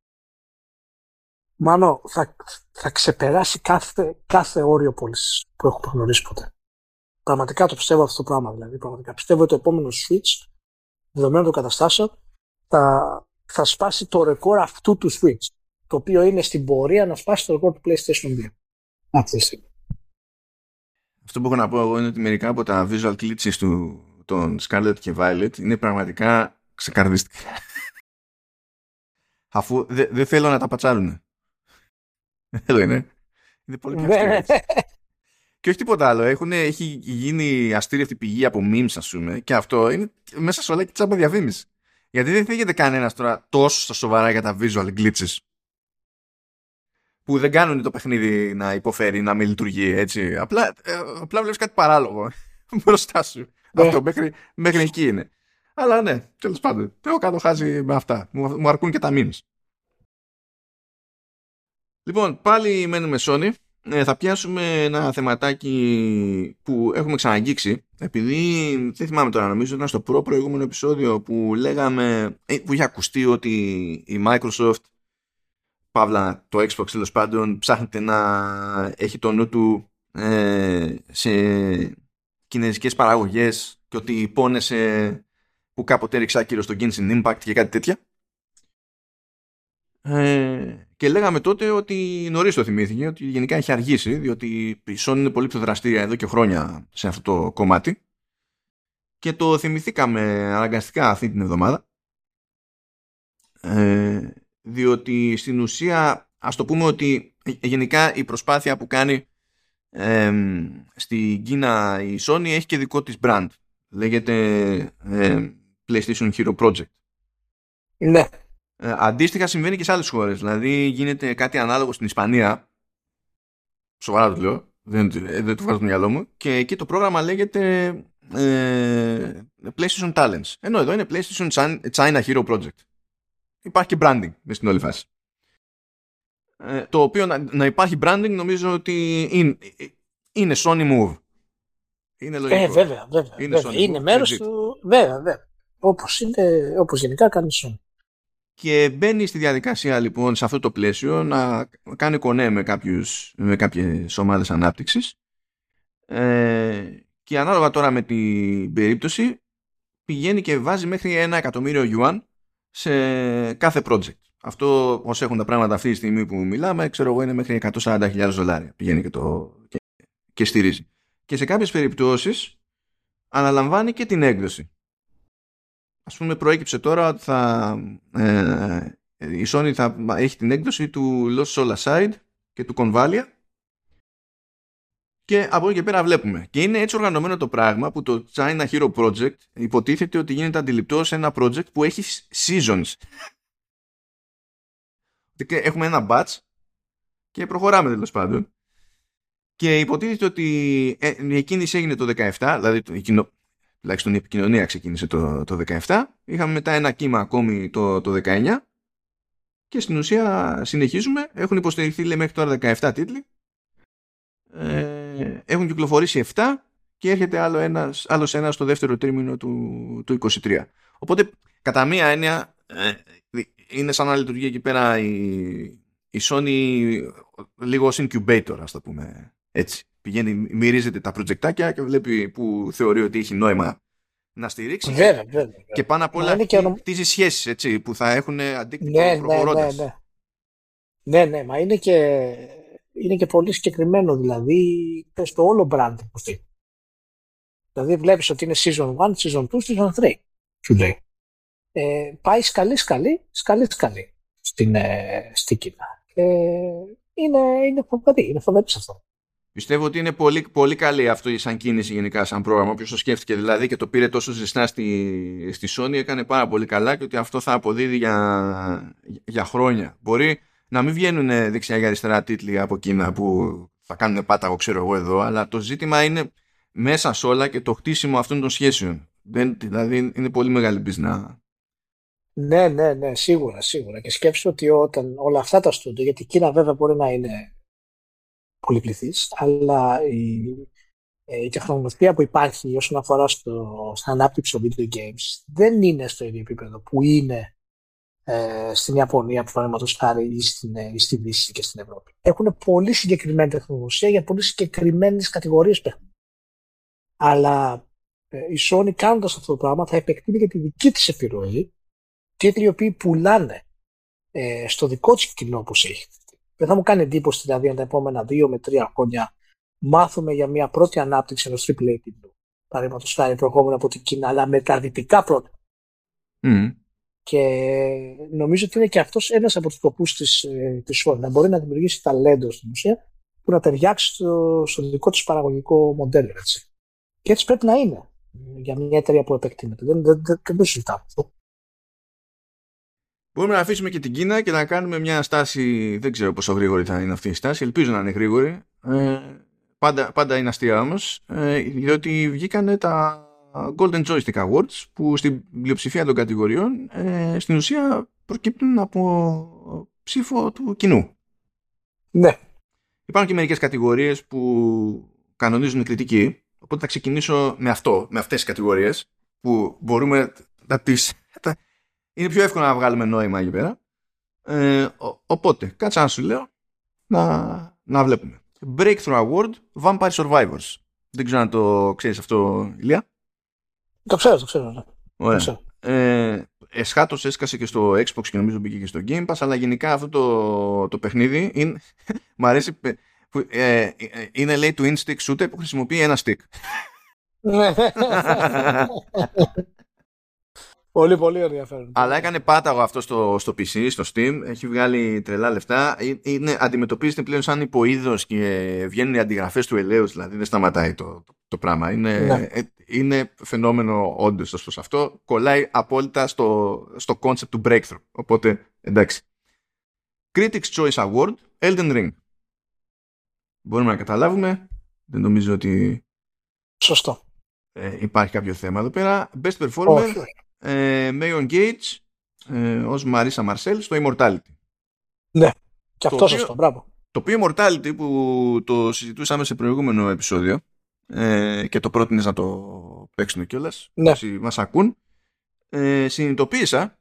μάλλον θα, θα ξεπεράσει κάθε, κάθε όριο πώλησης που έχουμε γνωρίσει ποτέ. Πραγματικά το πιστεύω αυτό το πράγμα δηλαδή. Πραγματικά πιστεύω ότι το επόμενο Switch δεδομένου των καταστάσεων θα, θα σπάσει το ρεκόρ αυτού του Switch το οποίο είναι στην πορεία να σπάσει το ρεκόρ του PlayStation 2. Αυτή τη στιγμή. Αυτό που έχω να πω εγώ είναι ότι μερικά από τα visual glitches του, των Scarlet και Violet είναι πραγματικά ξεκαρδίστικα. Αφού δεν δε θέλω να τα πατσάρουν. Δεν είναι. Είναι πολύ πιο ναι. Και όχι τίποτα άλλο. Έχουν, έχει γίνει αστήρευτη πηγή από memes, ας πούμε, και αυτό είναι μέσα σε όλα και τσάμπα διαφήμισης. Γιατί δεν θίγεται κανένας τώρα τόσο σοβαρά για τα visual glitches που δεν κάνουν το παιχνίδι να υποφέρει, να μην λειτουργεί έτσι. Απλά, ε, απλά βλέπεις κάτι παράλογο μπροστά σου. Ναι. Αυτό μέχρι, μέχρι εκεί είναι. Αλλά ναι, τέλος πάντων. Εγώ κάτω χάζει με αυτά. Μου, μου αρκούν και τα memes. Λοιπόν, πάλι μένουμε Sony. Ε, θα πιάσουμε ένα θεματάκι που έχουμε ξαναγγίξει επειδή δεν θυμάμαι τώρα νομίζω ήταν στο προ προηγούμενο επεισόδιο που λέγαμε ε, που είχε ακουστεί ότι η Microsoft Παύλα το Xbox τέλος πάντων ψάχνεται να έχει το νου του ε, σε κινέζικες παραγωγές και ότι πόνεσε που κάποτε έριξε άκυρο στο Genshin Impact και κάτι τέτοια. Ε, και λέγαμε τότε ότι νωρίς το θυμήθηκε ότι γενικά έχει αργήσει διότι η Sony είναι πολύ πιο δραστήρια εδώ και χρόνια σε αυτό το κομμάτι. Και το θυμηθήκαμε αναγκαστικά αυτή την εβδομάδα. Ε, διότι στην ουσία ας το πούμε ότι γενικά η προσπάθεια που κάνει ε, στην Κίνα η Sony έχει και δικό της brand. Λέγεται PlayStation Hero Project. Ναι. ε, αντίστοιχα συμβαίνει και σε άλλες χώρες δηλαδή γίνεται κάτι ανάλογο στην Ισπανία σοβαρά το λέω δεν, δεν το βγάζω στο μυαλό μου και εκεί το πρόγραμμα λέγεται ε, PlayStation Talents ενώ εδώ είναι PlayStation China Hero Project υπάρχει και branding μες στην όλη φάση. Ε, το οποίο να, να, υπάρχει branding νομίζω ότι είναι, είναι Sony Move. Είναι λογικό. Ε, βέβαια, βέβαια. Είναι, βέβαια. είναι μέρος του... Βέβαια, βέβαια. Όπως, είναι, όπως γενικά κάνει Sony. Και μπαίνει στη διαδικασία λοιπόν σε αυτό το πλαίσιο να κάνει κονέ με, κάποιους, με κάποιες ομάδες ανάπτυξης ε, και ανάλογα τώρα με την περίπτωση πηγαίνει και βάζει μέχρι ένα εκατομμύριο yuan σε κάθε project. Αυτό όσο έχουν τα πράγματα αυτή τη στιγμή που μιλάμε, ξέρω εγώ είναι μέχρι 140.000 δολάρια. Πηγαίνει και, το, και, και στηρίζει. Και σε κάποιες περιπτώσεις αναλαμβάνει και την έκδοση. Ας πούμε προέκυψε τώρα ότι θα, ε, η Sony θα έχει την έκδοsi του Lost Soul Aside και του Convalia και από εκεί και πέρα βλέπουμε. Και είναι έτσι οργανωμένο το πράγμα που το China Hero Project υποτίθεται ότι γίνεται αντιληπτό σε ένα project που έχει seasons. Έχουμε ένα batch και προχωράμε τέλος πάντων. Και υποτίθεται ότι ε, η κίνηση έγινε το 17, δηλαδή το, κοινο, τουλάχιστον η επικοινωνία ξεκίνησε το, το 17. Είχαμε μετά ένα κύμα ακόμη το, το 19. Και στην ουσία συνεχίζουμε. Έχουν υποστηριχθεί λέει, μέχρι τώρα 17 τίτλοι. Ε, έχουν κυκλοφορήσει 7 και έρχεται άλλο ένας, άλλος ένας στο δεύτερο τρίμηνο του, του 23. Οπότε, κατά μία έννοια, ε, είναι σαν να λειτουργεί εκεί πέρα η, η Sony λίγο ως incubator, ας το πούμε έτσι. Πηγαίνει, μυρίζεται τα προτζεκτάκια και βλέπει που θεωρεί ότι έχει νόημα να στηρίξει. Βέβαια, βέβαια. Και πάνω απ' όλα χτίζει σχέσεις έτσι, που θα έχουν αντίκτυπο ναι, προχωρώντας. Ναι, ναι, ναι. ναι, ναι, μα είναι και είναι και πολύ συγκεκριμένο δηλαδή πες το όλο brand που Δηλαδή βλέπεις ότι είναι season 1, season 2, season 3 σου λέει. ε, πάει σκαλί σκαλί, σκαλί σκαλί στην, ε, στην Κίνα. Ε, είναι, είναι φοβερή, είναι φοβερή σε αυτό. Πιστεύω ότι είναι πολύ, πολύ καλή αυτό σαν κίνηση γενικά, σαν πρόγραμμα. Όποιος το σκέφτηκε δηλαδή και το πήρε τόσο ζεστά στη, στη Sony έκανε πάρα πολύ καλά και ότι αυτό θα αποδίδει για, για χρόνια. Μπορεί να μην βγαίνουν δεξιά και αριστερά τίτλοι από Κίνα που θα κάνουν πάταγο, ξέρω εγώ εδώ, αλλά το ζήτημα είναι μέσα σε όλα και το χτίσιμο αυτών των σχέσεων. Δεν, δηλαδή είναι πολύ μεγάλη πισνά. Ναι, ναι, ναι, σίγουρα, σίγουρα. Και σκέψου ότι όταν όλα αυτά τα στούντιο, γιατί η Κίνα βέβαια μπορεί να είναι πολυπληθής, αλλά η, ε, η τεχνολογία που υπάρχει όσον αφορά στο, στην ανάπτυξη των video games δεν είναι στο ίδιο επίπεδο που είναι ε, στην Ιαπωνία, παραδείγματος χάρη, ή στην, ε, ή στη Δύση και στην Ευρώπη. Έχουν πολύ συγκεκριμένη τεχνολογία για πολύ συγκεκριμένες κατηγορίες παιχνιδιών. Αλλά ε, η Sony κάνοντας αυτό το πράγμα θα επεκτείνει και τη δική της επιρροή τίτλοι οι οποίοι πουλάνε ε, στο δικό της κοινό όπως έχει. Δεν θα μου κάνει εντύπωση δηλαδή αν τα επόμενα δύο με τρία χρόνια μάθουμε για μια πρώτη ανάπτυξη ενός AAA τίτλου. Παραδείγματος χάρη προηγούμενο από την Κίνα, αλλά με τα δυτικά πρώτα. Mm. Και νομίζω ότι είναι και αυτός ένας από τους σκοπούς της της Sony, να μπορεί να δημιουργήσει ταλέντο στην ουσία που να ταιριάξει στο, στο δικό της παραγωγικό μοντέλο. Έτσι. Και έτσι πρέπει να είναι για μια εταιρεία που επεκτείνεται. Δεν, δεν, δεν, δεν το συζητάμε αυτό. Μπορούμε να αφήσουμε και την Κίνα και να κάνουμε μια στάση. Δεν ξέρω πόσο γρήγορη θα είναι αυτή η στάση. Ελπίζω να είναι γρήγορη. Ε, πάντα, πάντα είναι αστεία όμως. Ε, διότι βγήκαν τα Golden Joystick Awards που στην πλειοψηφία των κατηγοριών ε, στην ουσία προκύπτουν από ψήφο του κοινού. Ναι. Υπάρχουν και μερικές κατηγορίες που κανονίζουν κριτική οπότε θα ξεκινήσω με αυτό, με αυτές τις κατηγορίες που μπορούμε να τις... Είναι πιο εύκολο να βγάλουμε νόημα εκεί πέρα. Ε, οπότε, κάτσε να σου λέω να, να βλέπουμε. Breakthrough Award Vampire Survivors. Δεν ξέρω αν το ξέρεις αυτό, Ηλία. Το ξέρω, το ξέρω. Ναι. Ωραία. Ε, εσχάτως έσκασε και στο Xbox και νομίζω μπήκε και στο Game Pass, αλλά γενικά αυτό το, το παιχνίδι είναι, μου αρέσει που, ε, ε, είναι λέει του in-stick shooter που χρησιμοποιεί ένα stick. Ναι. πολύ πολύ ενδιαφέρον. Αλλά έκανε πάταγο αυτό στο, στο PC, στο Steam, έχει βγάλει τρελά λεφτά. Ε, είναι, αντιμετωπίζεται πλέον σαν υποείδος και βγαίνουν οι αντιγραφές του ελαίου, δηλαδή δεν σταματάει το, το, πράγμα. Είναι, ναι. είναι φαινόμενο όντως ωστόσο αυτό. Κολλάει απόλυτα στο, στο concept του breakthrough. Οπότε εντάξει. Critics Choice Award, Elden Ring. Μπορούμε να καταλάβουμε. Δεν νομίζω ότι. Σωστό. Ε, υπάρχει κάποιο θέμα εδώ πέρα. Best performer. Ε, Μέιον Gates ε, ως Μαρίσα Μαρσέλ στο Immortality. Ναι. Και αυτός σωστό. Μπράβο. Το οποίο Immortality που το συζητούσαμε σε προηγούμενο επεισόδιο ε, και το πρότεινες να το παίξουν κιόλας. Ναι. Όσοι μας ακούν. Ε, συνειδητοποίησα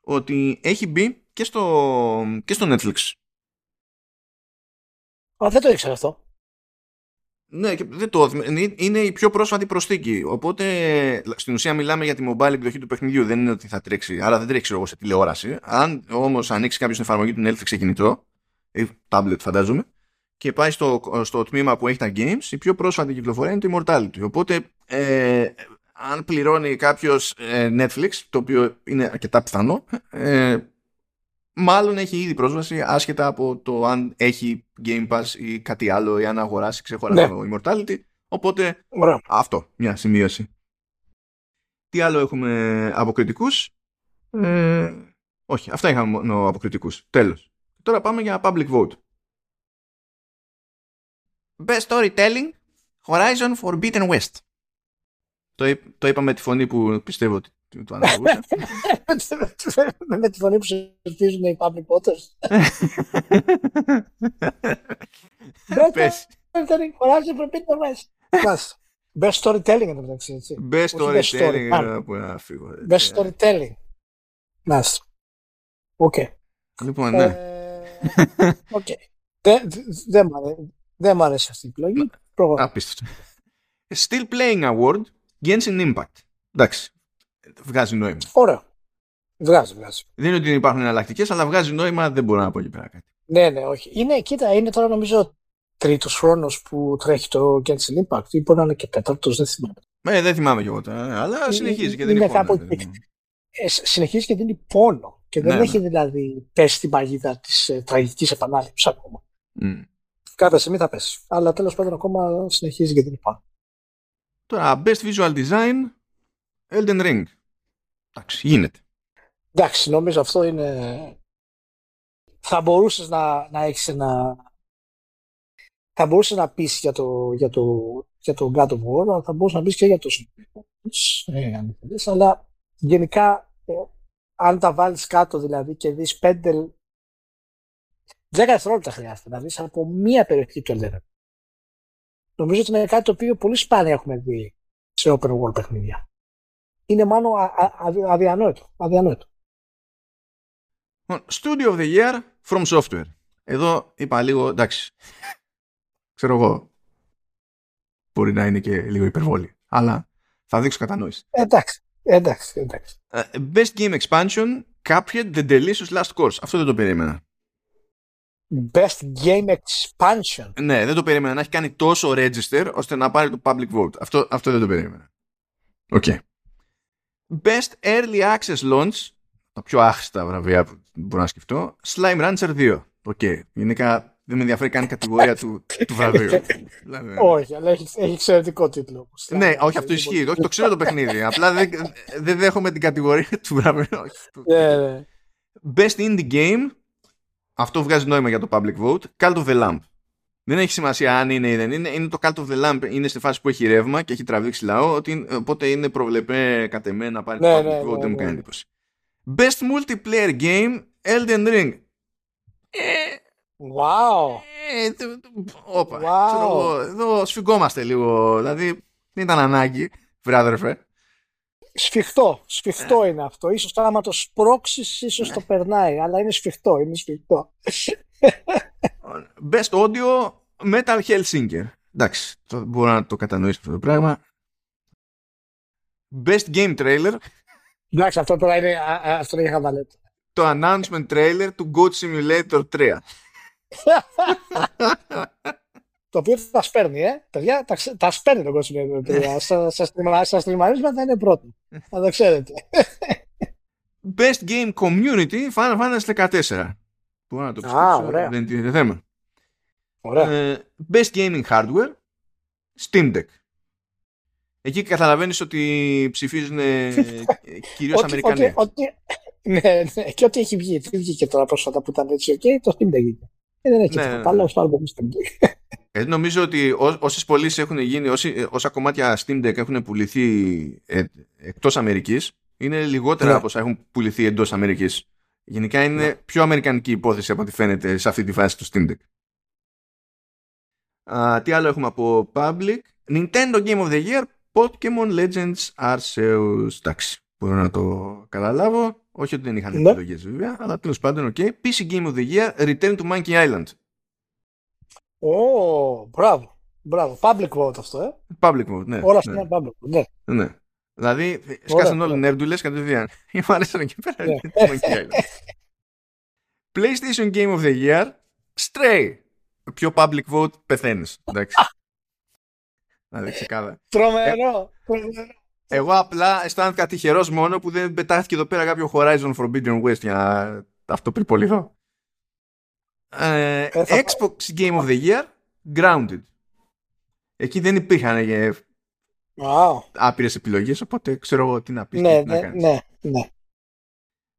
ότι έχει μπει και στο, και στο Netflix. Α, δεν το ήξερα αυτό. Ναι, και δεν το, είναι η πιο πρόσφατη προσθήκη. Οπότε στην ουσία μιλάμε για τη mobile εκδοχή του παιχνιδιού. Δεν είναι ότι θα τρέξει. Άρα δεν τρέξει εγώ σε τηλεόραση. Αν όμως ανοίξει κάποιος την εφαρμογή του Netflix σε κινητό, ή tablet φαντάζομαι, και πάει στο, στο τμήμα που έχει τα games, η πιο πρόσφατη κυκλοφορία είναι το Immortality. Οπότε ε, αν πληρώνει κάποιος ε, Netflix, το οποίο είναι αρκετά πιθανό, ε, μάλλον έχει ήδη πρόσβαση άσχετα από το αν έχει Game Pass ή κάτι άλλο ή αν αγοράσει ξεχωρά ναι. το Immortality. Οπότε αυτό, μια σημείωση. Τι άλλο έχουμε από κριτικούς; Ε, όχι, αυτά είχαμε μόνο από κριτικούς. Τέλος. Τώρα πάμε για public vote. Best Storytelling Horizon Forbidden West. Το, το είπα με τη φωνή που πιστεύω ότι το αναγούσα. με τη φωνή που ψηφίζουν οι public voters. Πες. Horizon Forbidden West. Best storytelling εν τω μεταξύ, έτσι. Best storytelling, που να φύγω. Best storytelling. Μάλιστα. Οκ. Λοιπόν, ναι. Οκ. Δεν δεν μου αρέσει αυτή η επιλογή. Απίστευτο. Still Playing Award Genshin Impact. Εντάξει. Βγάζει νόημα. Ωραία. Βγάζει, βγάζει. Δεν είναι ότι υπάρχουν εναλλακτικές, αλλά βγάζει νόημα, δεν μπορώ να πω εκεί πέρα κάτι. Ναι, ναι, όχι. Είναι, κοίτα, είναι τώρα νομίζω τρίτος χρόνος που τρέχει το Genshin Impact ή μπορεί να είναι και τέταρτος, δεν θυμάμαι. Ε, δεν θυμάμαι κι εγώ τώρα, αλλά συνεχίζει και δεν είναι κάπου εκεί. ε, συνεχίζει και δίνει πόνο. Και δεν Ναι, έχει δηλαδή πέσει στην παγίδα της ε, τραγικής επανάληψης ακόμα. Μμ. Κάποια στιγμή θα πέσει. Αλλά τέλος πάντων ακόμα συνεχίζει και δίνει πόνο. Τώρα, Best Visual Design, Elden Ring. Εντάξει, γίνεται. Εντάξει, νομίζω αυτό είναι. Θα μπορούσες να, να έχεις ένα. Θα μπορούσες να πεις για το, για, το, για το God of War, αλλά θα μπορούσες να πεις και για το Sonic. Ε, αν θέλεις, αλλά γενικά, ε, αν τα βάλεις κάτω δηλαδή και δεις πέντε. 10 δευτερόλεπτα χρειάζεται να δεις από μία περιοχή του Elden Ring. Νομίζω ότι είναι κάτι το οποίο πολύ σπάνια έχουμε δει σε open world παιχνίδια. Είναι μάλλον α- α- αδι- αδιανόητο. αδιανόητο. Λοιπόν, Studio of the Year from Software. Εδώ είπα λίγο, εντάξει. Ξέρω εγώ. Μπορεί να είναι και λίγο υπερβολή. Αλλά θα δείξω κατανόηση. Εντάξει, εντάξει, εντάξει. Ε, Best Game Expansion, Cuphead, The Delicious Last Course. Αυτό δεν το περίμενα. Best Game Expansion. Ναι, δεν το περίμενα να έχει κάνει τόσο register ώστε να πάρει το public vote. Αυτό, αυτό δεν το περίμενα. Ok. Best Early Access Launch, τα πιο άχρηστα βραβεία που μπορώ να σκεφτώ, Slime Rancher 2. Οκ. Γενικά δεν με ενδιαφέρει καν η κατηγορία του, του βραβείου. Δηλαδή, Όχι, αλλά έχει, έχει εξαιρετικό τίτλο. όμως. ναι, όχι, αυτό ισχύει. Όχι, το ξέρω το παιχνίδι. Απλά δεν, δεν δέχομαι την κατηγορία του βραβείου. Όχι, του- Ναι, ναι. Best Indie Game. Αυτό βγάζει νόημα για το public vote. Cult of the Lamp. Δεν έχει σημασία αν είναι ή δεν είναι. Είναι το Cult of the Lamp. Είναι στη φάση που έχει ρεύμα και έχει τραβήξει λαό. Ότι, είναι- οπότε είναι προβλεπέ κατ' εμέ να πάρει Ναι, το public ναι, vote. ναι, δεν μου ναι. κάνει εντύπωση. Best Multiplayer Game. Elden Ring. Ε, Wow. ε, το- το- όπα, Wow. ξέρω εγώ, εδώ σφιγγόμαστε λίγο. Δηλαδή δεν ήταν ανάγκη, βράδερφε. Σφιχτό, σφιχτό είναι αυτό. Ίσως άμα το σπρώξεις, ίσως το περνάει, αλλά είναι σφιχτό, είναι σφιχτό. Best Audio Metal Hellsinger. Εντάξει, το, μπορώ να το κατανοήσω αυτό το πράγμα. Best Game Trailer. Εντάξει, αυτό τώρα είναι, α, α, αυτό είναι για χαβαλέτο. Το announcement trailer του Goat Simulator 3. Το οποίο θα σπέρνει, ε. Παιδιά, τα, ξε- τα σπέρνει το κόσμο. παιδιά. Στα- Στα στριμα- στα στριμαρίσματα είναι πρώτο. Να το ξέρετε. Best Game Community Final Fantasy 14. Μπορώ να το πιστέψω. ωραία. Δεν είναι θέμα. Ωραία. Ε, best Gaming Hardware Steam Deck. Εκεί καταλαβαίνεις ότι ψηφίζουν ε, κυρίως Ότι- Αμερικανοί. ότι- ότι- Ναι, ναι, και ό,τι έχει βγει. Τι βγήκε τώρα πρόσφατα που ήταν έτσι, οκ, το Steam Deck βγήκε. Ε, δεν έχει Ναι, τίποτα ναι, άλλο, ναι. στο άλλο Steam Deck. Ε, νομίζω ότι ό, όσες πωλήσεις έχουν γίνει, όσοι, ε, όσα κομμάτια Steam Deck έχουν πουληθεί ε, εκτός Αμερικής, είναι λιγότερα Ναι. από όσα έχουν πουληθεί εντός Αμερικής. Γενικά είναι Ναι. πιο αμερικανική υπόθεση από ό,τι φαίνεται σε αυτή τη φάση του Steam Deck. Α, τι άλλο έχουμε από Public; Nintendo Game of the Year, Pokemon Legends Arceus. Εντάξει, μπορώ να το καταλάβω. Όχι ότι δεν είχαν Ναι. επιλογές βέβαια, αλλά τέλος πάντων, ok. PC Game of the Year, Return to Monkey Island. Ω, μπράβο. Μπράβο. Public vote αυτό, ε. Public mode, ναι. Όλα αυτά ναι. είναι public vote. Ναι. Ναι. Δηλαδή, σκάσαν όλοι νέρντουλες κατευθείαν. Μου άρεσαν εκεί πέρα. Ναι. το Monkey Island. PlayStation Game of the Year, Stray. Πιο public vote πεθαίνεις. Εντάξει. Δηλαδή, ξεκάθαρα. Τρομερό. τρομερό. Εγώ απλά αισθάνθηκα τυχερός μόνο που δεν πετάχτηκε εδώ πέρα κάποιο Horizon Forbidden West για να αυτοπυρποληθώ. Ε, Ε, θα- Xbox Game of the Year, Grounded. Εκεί δεν υπήρχαν ε, Wow. άπειρες επιλογές, οπότε ξέρω εγώ τι να πεις Ναι, και τι να ναι, κάνεις. ναι, ναι.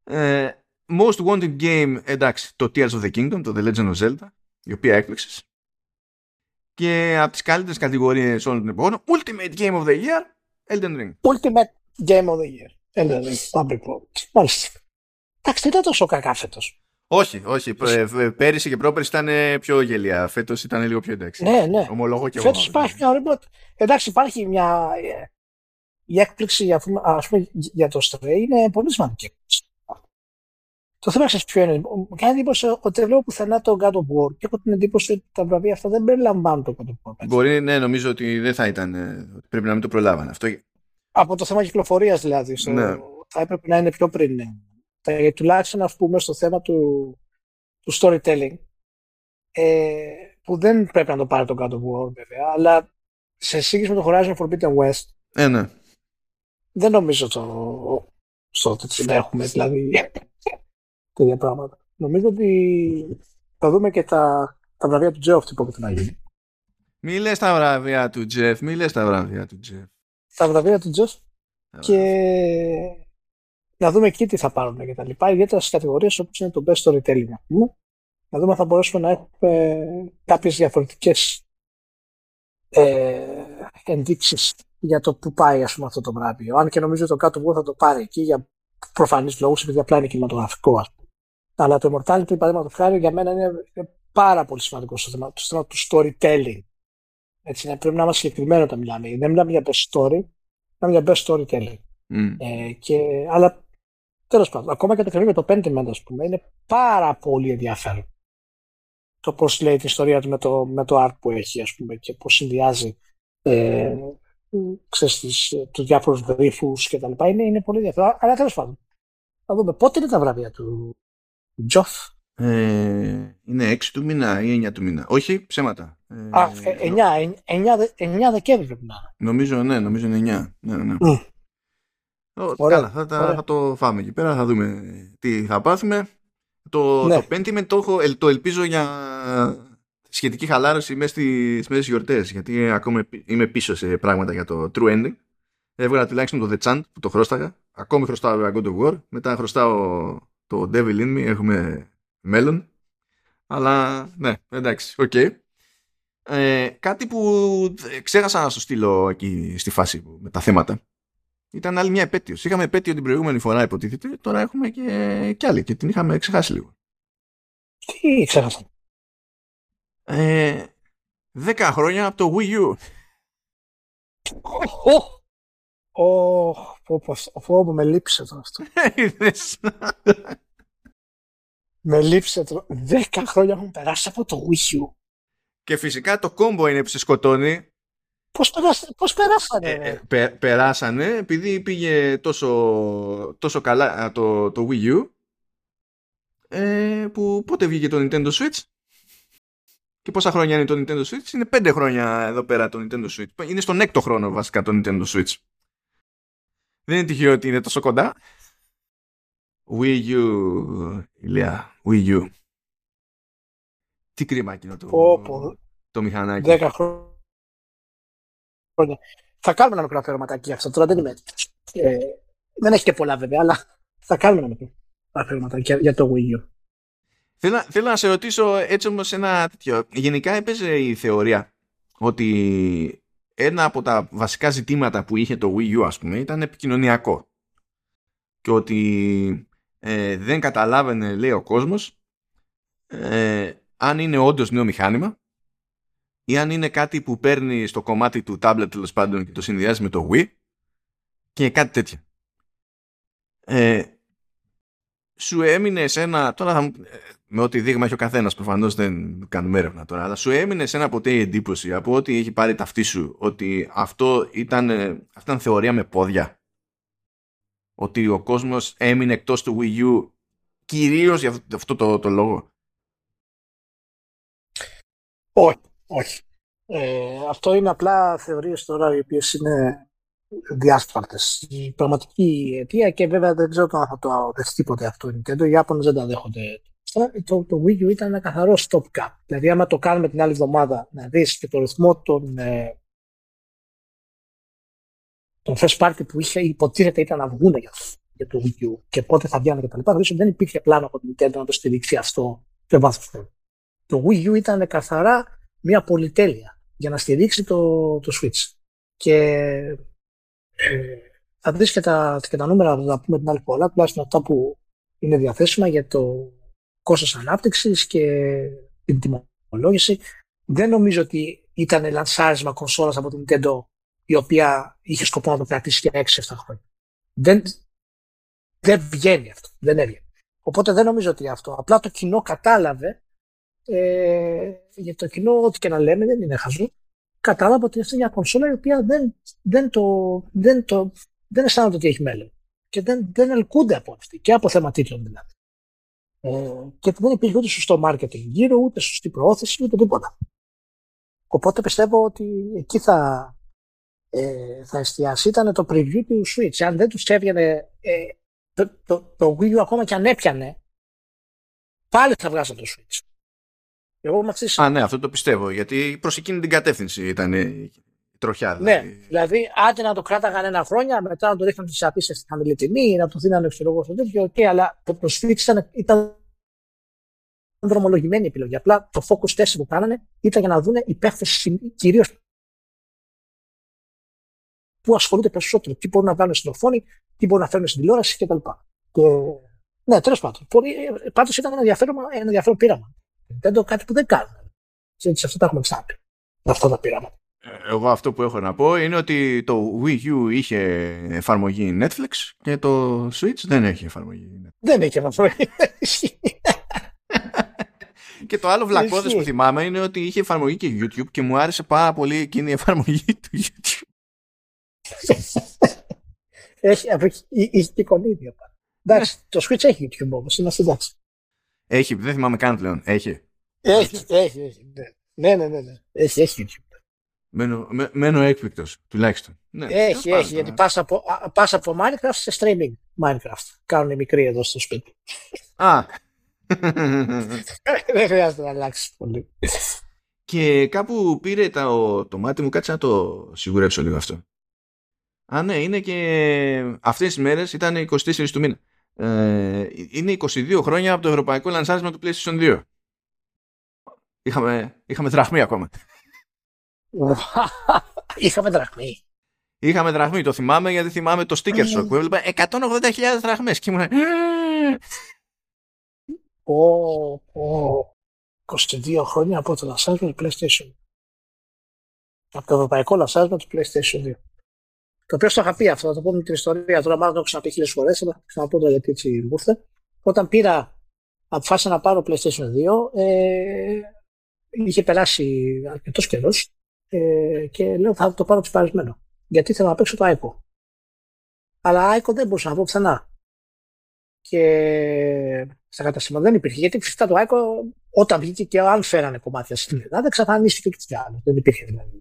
Ε, most Wanted Game, εντάξει, το Tears of the Kingdom, το The Legend of Zelda, η οποία έκπληξες. Και από τις καλύτερες κατηγορίες όλων των εποχών, Ultimate Game of the Year, Elden Ring. Ultimate Game of the Year. Elden Ring. Public vote. Μάλιστα. Εντάξει, δεν ήταν τόσο κακά φέτος. Όχι, όχι. π- ε, Πέρυσι και πρόπερσι ήταν ε, πιο γελία. Φέτος ήταν λίγο πιο εντάξει. Ναι, ναι. Ομολογώ και εγώ. Φέτος υπάρχει μια ωριμότητα. Εντάξει, υπάρχει μια... ε, Η έκπληξη για, ας πούμε, για το Stray είναι πολύ σημαντική. έκπληξη. Το θέμα ξέρεις ποιο είναι. Μου κάνει εντύπωση ότι δεν βλέπω πουθενά το God of War και έχω την εντύπωση ότι τα βραβεία αυτά δεν περιλαμβάνουν το God of War. έτσι. Μπορεί, ναι, νομίζω ότι δεν θα ήταν. ε, ότι Πρέπει να μην το προλάβανε. Αυτό Από το θέμα κυκλοφορίας δηλαδή. Στο, Ναι. Θα έπρεπε να είναι πιο πριν. ναι. Ε, τουλάχιστον ας πούμε στο θέμα του, του storytelling. Ε, που δεν πρέπει να το πάρει το God of War βέβαια, αλλά σε σύγκριση με το Horizon Forbidden West Ε, ναι. δεν νομίζω το στο ότι να έχουμε δηλαδή τέτοια πράγματα. Νομίζω ότι θα δούμε και τα, τα βραβεία του Τζεφ τι πρόκειται να γίνει. Μη λες τα βραβεία του Τζεφ, μη λες τα βραβεία του Τζεφ. Τα βραβεία του Τζεφ και να δούμε εκεί τι θα πάρουν και τα λοιπά, ιδιαίτερα στις κατηγορίες όπως είναι το best storytelling. Να δούμε αν θα μπορέσουμε να έχουμε κάποιες διαφορετικές ε, ενδείξεις για το που πάει ας πούμε, αυτό το βράδυ. Αν και νομίζω ότι το κάτω θα το πάρει εκεί για προφανείς λόγους επειδή απλά είναι κινηματογραφικό ας πούμε. Αλλά το Immortality παραδείγματος χάρη για μένα είναι πάρα πολύ σημαντικό στο θέμα, στο θέμα του storytelling. Έτσι, ναι, πρέπει να είμαστε συγκεκριμένοι όταν μιλάμε. Δεν μιλάμε για best story, μιλάμε για best storytelling. Mm. Ε, και, αλλά τέλος πάντων, ακόμα και το κρυβή με το Pentiment, ας πούμε, είναι πάρα πολύ ενδιαφέρον. Το πώς λέει την ιστορία του με το, με το art που έχει, ας πούμε, και πώς συνδυάζει ε, ξέρεις, τους διάφορους γρίφους και τα λοιπά. Είναι, είναι πολύ ενδιαφέρον. Αλλά τέλος πάντων. Θα δούμε πότε είναι τα βραβεία του Τζοφ. Ε, είναι 6 του μήνα ή 9 του μήνα. Όχι, ψέματα. Ε, Α, 9, 9, 9 Δεκέμβρη πρέπει να Νομίζω, ναι, νομίζω είναι 9. Ναι, ναι. Mm. Ωραία, καλά, θα, θα, θα, το φάμε εκεί πέρα, θα δούμε τι θα πάθουμε. Το, ναι. το Pentiment το, έχω, το ελπίζω για σχετική χαλάρωση μέσα στις, μέσα στις γιορτές γιατί ακόμα είμαι πίσω σε πράγματα για το True Ending έβγαλα τουλάχιστον το The Chant που το χρωστάγα ακόμη χρωστάω God of War μετά χρωστάω το Devil In Me έχουμε μέλλον αλλά ναι εντάξει οκ οκ. ε, κάτι που ξέχασα να σου στείλω εκεί στη φάση με τα θέματα ήταν άλλη μια επέτειο. Είχαμε επέτειο την προηγούμενη φορά, υποτίθεται. Τώρα έχουμε και, και άλλη και την είχαμε ξεχάσει λίγο. Τι ξέχασα. Ε, 10 χρόνια από το Wii U. Ω, με λείψε το αυτό. με λείψε το. 10 χρόνια έχουν περάσει από το Wii U. Και φυσικά το κόμπο είναι που σε σκοτώνει. Πώς, πώς περάσανε. Ε, ε περάσανε επειδή πήγε τόσο, τόσο καλά το, το Wii U ε, που πότε βγήκε το Nintendo Switch; Και πόσα χρόνια είναι το Nintendo Switch; Είναι πέντε χρόνια εδώ πέρα το Nintendo Switch. Είναι στον έκτο χρόνο βασικά το Nintendo Switch. Δεν είναι τυχαίο ότι είναι τόσο κοντά. Wii U, ηλιά, Wii U. Τι κρίμα εκείνο το, πω, το μηχανάκι. Δέκα χρόνια. Θα κάνουμε ένα μικρό αφιερωματάκι αυτό. Τώρα δεν είμαι ε, δεν έχει και πολλά βέβαια, αλλά θα κάνουμε ένα μικρό αφιερωματάκι για το Wii U. Θέλω, θέλω να σε ρωτήσω έτσι όμως ένα τέτοιο. Γενικά έπαιζε η θεωρία ότι ένα από τα βασικά ζητήματα που είχε το Wii U ας πούμε ήταν επικοινωνιακό και ότι ε, δεν καταλάβαινε λέει ο κόσμος ε, αν είναι όντως νέο μηχάνημα ή αν είναι κάτι που παίρνει στο κομμάτι του tablet τέλος πάντων και το συνδυάζει με το Wii και κάτι τέτοιο. Ε, σου έμεινε σε ένα. Τώρα θα, με ό,τι δείγμα έχει ο καθένας, προφανώς δεν κάνουμε έρευνα τώρα, αλλά σου έμεινε σε ένα ποτέ η εντύπωση από ό,τι έχει πάρει ταυτή σου ότι αυτό ήταν, αυτή ήταν θεωρία με πόδια; Ότι ο κόσμος έμεινε εκτός του Wii U κυρίως για αυτό το, το, λόγο; Όχι, όχι. Ε, αυτό είναι απλά θεωρίες τώρα οι οποίες είναι διάσπαρτες. Η πραγματική αιτία και βέβαια δεν ξέρω αν θα το δεχτεί ποτέ αυτό η Nintendo. Οι Ιάπωνες δεν τα δέχονται. Το, το Wii U ήταν ένα καθαρό stop cap. Δηλαδή, άμα το κάνουμε την άλλη εβδομάδα να δεις και το ρυθμό των, ε, τον first party που είχε υποτίθεται ήταν να βγουν για, για το Wii U και πότε θα βγαίνουν κτλ. Δηλαδή, δεν υπήρχε πλάνο από την Nintendo να το στηρίξει αυτό σε βάθος Το Wii U ήταν καθαρά μια πολυτέλεια για να στηρίξει το, το Switch. Και ε, θα δεις και τα, και τα νούμερα, θα τα πούμε την άλλη φορά, τουλάχιστον αυτά που είναι διαθέσιμα για το κόστος ανάπτυξης και την τιμολόγηση. Δεν νομίζω ότι ήταν λανσάρισμα κονσόλας από την Nintendo η οποία είχε σκοπό να το κρατήσει για 6-7 χρόνια. Δεν, δεν βγαίνει αυτό. Δεν έβγαινε. Οπότε δεν νομίζω ότι αυτό. Απλά το κοινό κατάλαβε ε, για το κοινό, ό,τι και να λέμε, δεν είναι χαζό κατάλαβα ότι αυτή είναι μια κονσόλα η οποία δεν, δεν, το, δεν, το, δεν αισθάνονται ότι έχει μέλλον. Και δεν, δεν ελκούνται από αυτή. Και από θέμα τίτλων δηλαδή. Ε, και δεν υπήρχε ούτε σωστό marketing γύρω, ούτε σωστή προώθηση, ούτε τίποτα. Οπότε πιστεύω ότι εκεί θα, ε, θα εστιάσει. Ήταν το preview του Switch. Αν δεν τους έβγαινε ε, το, το, το Wii U ακόμα και αν έπιανε, πάλι θα βγάζω το Switch. Εγώ με αυτής Α, ναι, αυτό το πιστεύω. Γιατί προς εκείνη την κατεύθυνση ήταν η τροχιά. Δηλαδή. Ναι, δηλαδή, άντε να το κράταγαν ένα χρόνια, μετά να το ρίχναν τι απίσει στη χαμηλή τιμή, να το δίνανε ξέρω εγώ στο τέτοιο. Okay, αλλά το, το Switch ήταν, ήταν δρομολογημένη επιλογή. Απλά το focus test που κάνανε ήταν για να δουν οι παίχτες κυρίως που ασχολούνται περισσότερο. Τι μπορούν να βάλουν στην οθόνη, τι μπορούν να φέρουν στην τηλεόραση κτλ. Και... Ναι, τέλος πάντων. Πάντως ήταν ένα ενδιαφέρον, ένα ενδιαφέρον πείραμα. Δεν το κάτι που δεν κάνουν. Σε αυτό τα έχουμε ξαναπεί. Αυτά τα πείραματα. Ε, εγώ αυτό που έχω να πω είναι ότι το Wii U είχε εφαρμογή Netflix και το Switch δεν έχει εφαρμογή Netflix. Δεν έχει εφαρμογή. και το άλλο βλακώδες που θυμάμαι είναι ότι είχε εφαρμογή και YouTube και μου άρεσε πάρα πολύ εκείνη η εφαρμογή του YouTube. έχει, έχει και κονίδια. Εντάξει, το Switch έχει YouTube όμως, είμαστε εντάξει. Έχει, δεν θυμάμαι καν πλέον. Έχει. Έχει, έχει, έχει. Ναι, ναι, ναι. ναι. Έχει, έχει YouTube. Μένω, μένω έκπληκτος, τουλάχιστον. Ναι, έχει, έχει, γιατί πας από, πας από Minecraft σε streaming Minecraft. Κάνουν μικροί εδώ στο σπίτι. Α. Δεν χρειάζεται να αλλάξεις πολύ. Και κάπου πήρε το, το μάτι μου, κάτσε να το σιγουρέψω λίγο αυτό. Α, ναι, είναι και αυτές τις μέρες ήταν 24 του μήνα. Ε, είναι 22 χρόνια από το ευρωπαϊκό λανσάρισμα του PlayStation 2. Είχαμε, είχαμε δραχμή ακόμα. είχαμε δραχμή. Είχαμε δραχμή, το θυμάμαι γιατί θυμάμαι το sticker shock που έβλεπα 180.000 δραχμές και ήμουν... Ω, 22 χρόνια από το λανσάρισμα του PlayStation. Από το ευρωπαϊκό λανσάρισμα του PlayStation 2. Το οποίο στο είχα πει αυτό, θα το πούμε την ιστορία. Τώρα μάλλον το έχω ξαναπεί χίλιες φορές, αλλά θα ξαναπώ το γιατί έτσι μου ήρθε. Όταν πήρα, αποφάσισα να πάρω PlayStation 2, ε, είχε περάσει αρκετός καιρός ε, και λέω θα το πάρω ψηφαρισμένο. Γιατί θέλω να παίξω το ICO. Αλλά ICO δεν μπορούσα να βρω πουθενά. Και στα καταστήματα δεν υπήρχε. Γιατί φυσικά το ICO όταν βγήκε και αν φέρανε κομμάτια στην Ελλάδα, εξαφανίστηκε και τι άλλο. Δεν υπήρχε δηλαδή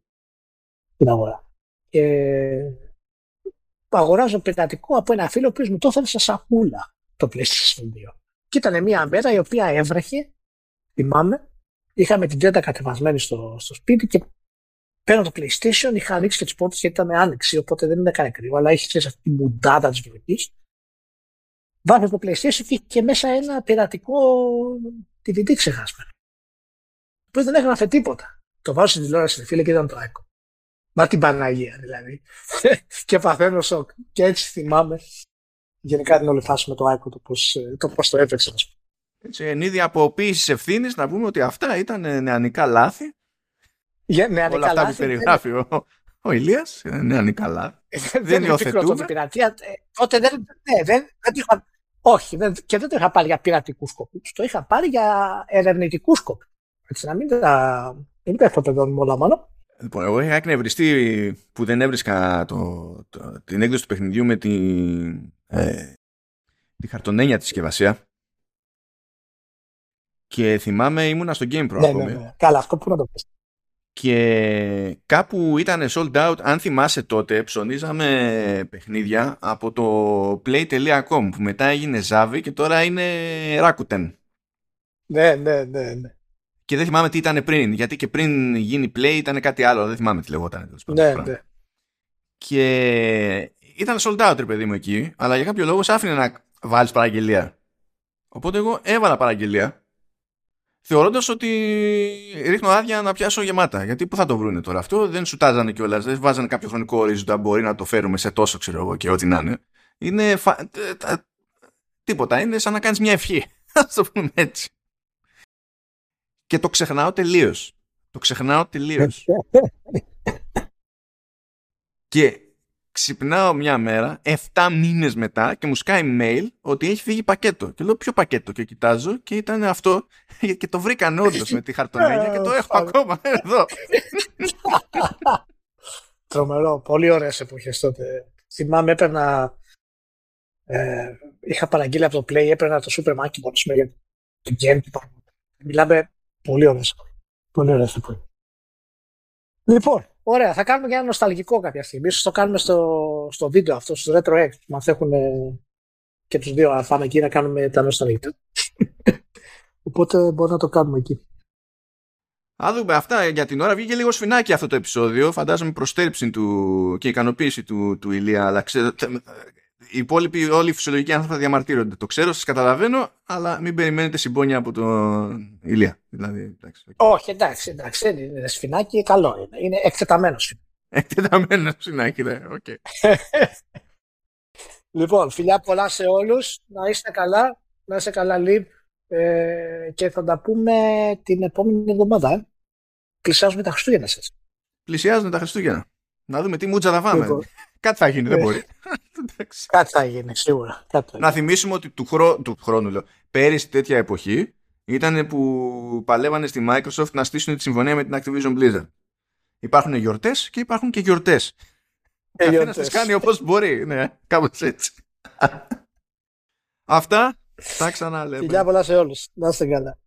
την αγορά. Και αγοράζω πετατικό από ένα φίλο που μου το έφερε σε σακούλα το PlayStation 2. Και ήταν μια μέρα η οποία έβρεχε, θυμάμαι, είχαμε την τέτα κατεβασμένη στο, στο σπίτι και παίρνω το PlayStation, είχα ανοίξει και τις πόρτες γιατί ήταν άνοιξη, οπότε δεν είναι κανένα κρύο, αλλά είχε αυτή τη μουντάδα της βροχή. Βάζω το PlayStation και είχε μέσα ένα πειρατικό DVD ξεχάσμένο. Που δεν έγραφε τίποτα. Το βάζω στην τηλεόραση, φίλε, και ήταν το Icon. Μα την Παναγία δηλαδή. και παθαίνω σοκ. Και έτσι θυμάμαι γενικά την όλη φάση με το Άικο το πώς το, πώς το έπαιξε. Έτσι, εν είδη αποποίησης ευθύνης να πούμε ότι αυτά ήταν νεανικά λάθη. Για, νεανικά Όλα αυτά που περιγράφει ο, ο Ηλίας, νεανικά λάθη. Ε, δεν υιοθετούμε. Πειρατεία. Ε, τότε δεν, ναι, δεν, δεν είχα, όχι, δεν, και δεν το είχα πάρει για πειρατικού σκοπούς. Το είχα πάρει για ερευνητικούς σκοπούς. Έτσι, να μην τα. Δεν το παιδόν όλα μάλλον. Λοιπόν, εγώ είχα εκνευριστεί που δεν έβρισκα το, το, την έκδοση του παιχνιδιού με τη, ε, τη χαρτονένια της συσκευασία. Και θυμάμαι ήμουνα στο Game Pro ναι, ναι, ναι. Καλά, αυτό που να το πεις. Και κάπου ήταν sold out, αν θυμάσαι τότε, ψωνίζαμε παιχνίδια από το play.com που μετά έγινε Zavi και τώρα είναι Rakuten. Ναι, ναι, ναι, ναι και δεν θυμάμαι τι ήταν πριν. Γιατί και πριν γίνει play ήταν κάτι άλλο. Δεν θυμάμαι τι λεγόταν. Ναι, ναι. Και ήταν sold out, ρε παιδί μου εκεί. Αλλά για κάποιο λόγο άφηνε να βάλεις παραγγελία. Οπότε εγώ έβαλα παραγγελία. Θεωρώντας ότι ρίχνω άδεια να πιάσω γεμάτα. Γιατί πού θα το βρούνε τώρα αυτό. Δεν σου τάζανε κιόλας. Δεν βάζανε κάποιο χρονικό ορίζοντα. Μπορεί να το φέρουμε σε τόσο, ξέρω εγώ, και ό,τι να είναι. Είναι. Φα... Τίποτα. Είναι σαν να κάνεις μια ευχή. Α το πούμε έτσι και το ξεχνάω τελείως. Το ξεχνάω τελείως. και ξυπνάω μια μέρα, 7 μήνες μετά και μου σκάει mail ότι έχει φύγει πακέτο. Και λέω ποιο πακέτο; Και κοιτάζω και ήταν αυτό και το βρήκαν όντω με τη χαρτονέγια και το έχω ακόμα εδώ. Τρομερό, πολύ ωραίες εποχές τότε. Θυμάμαι έπαιρνα, ε, είχα παραγγείλει από το Play, έπαιρνα το Super Macintosh για το game. Μιλάμε Πολύ ωραία. Πολύ ωραία Λοιπόν, ωραία. Θα κάνουμε και ένα νοσταλγικό κάποια στιγμή. Ίσως το κάνουμε στο, στο βίντεο αυτό, στο Retro X, που μας έχουν και τους δύο να πάμε εκεί να κάνουμε τα νοσταλγικά. Οπότε μπορούμε να το κάνουμε εκεί. Α δούμε αυτά για την ώρα. Βγήκε λίγο σφινάκι αυτό το επεισόδιο. Φαντάζομαι προστέρψη του και ικανοποίηση του, του Ηλία. Αλλά ξέρω, οι υπόλοιποι, όλοι οι φυσιολογικοί άνθρωποι θα διαμαρτύρονται. Το ξέρω, σας καταλαβαίνω, αλλά μην περιμένετε συμπόνια από τον Ηλία. Δηλαδή, εντάξει, Όχι, εντάξει, εντάξει. Είναι σφινάκι, καλό είναι. Είναι εκτεταμένος Εκτεταμένος σφινάκι, ναι. Okay. λοιπόν, φιλιά πολλά σε όλους. Να είστε καλά. Να είστε καλά, Λιμπ. Ε, και θα τα πούμε την επόμενη εβδομάδα. Ε. Πλησιάζουμε τα Χριστούγεννα σας. Πλησιάζουμε τα Χριστούγεννα. Να δούμε τι μούτσα θα φάμε. Λοιπόν. Κάτι θα γίνει, δεν ε. μπορεί. Κάτι θα γίνει, σίγουρα. Να θυμίσουμε ότι του, χρό... του χρόνου, λέω, πέρυσι τέτοια εποχή ήταν που παλεύανε στη Microsoft να στήσουν τη συμφωνία με την Activision Blizzard. Υπάρχουν γιορτές και υπάρχουν και γιορτές. Ο καθένας τις κάνει όπως μπορεί. Ναι, κάπως έτσι. Αυτά. Τα ξαναλέμε. Φιλιά πολλά σε όλους. Να είστε καλά.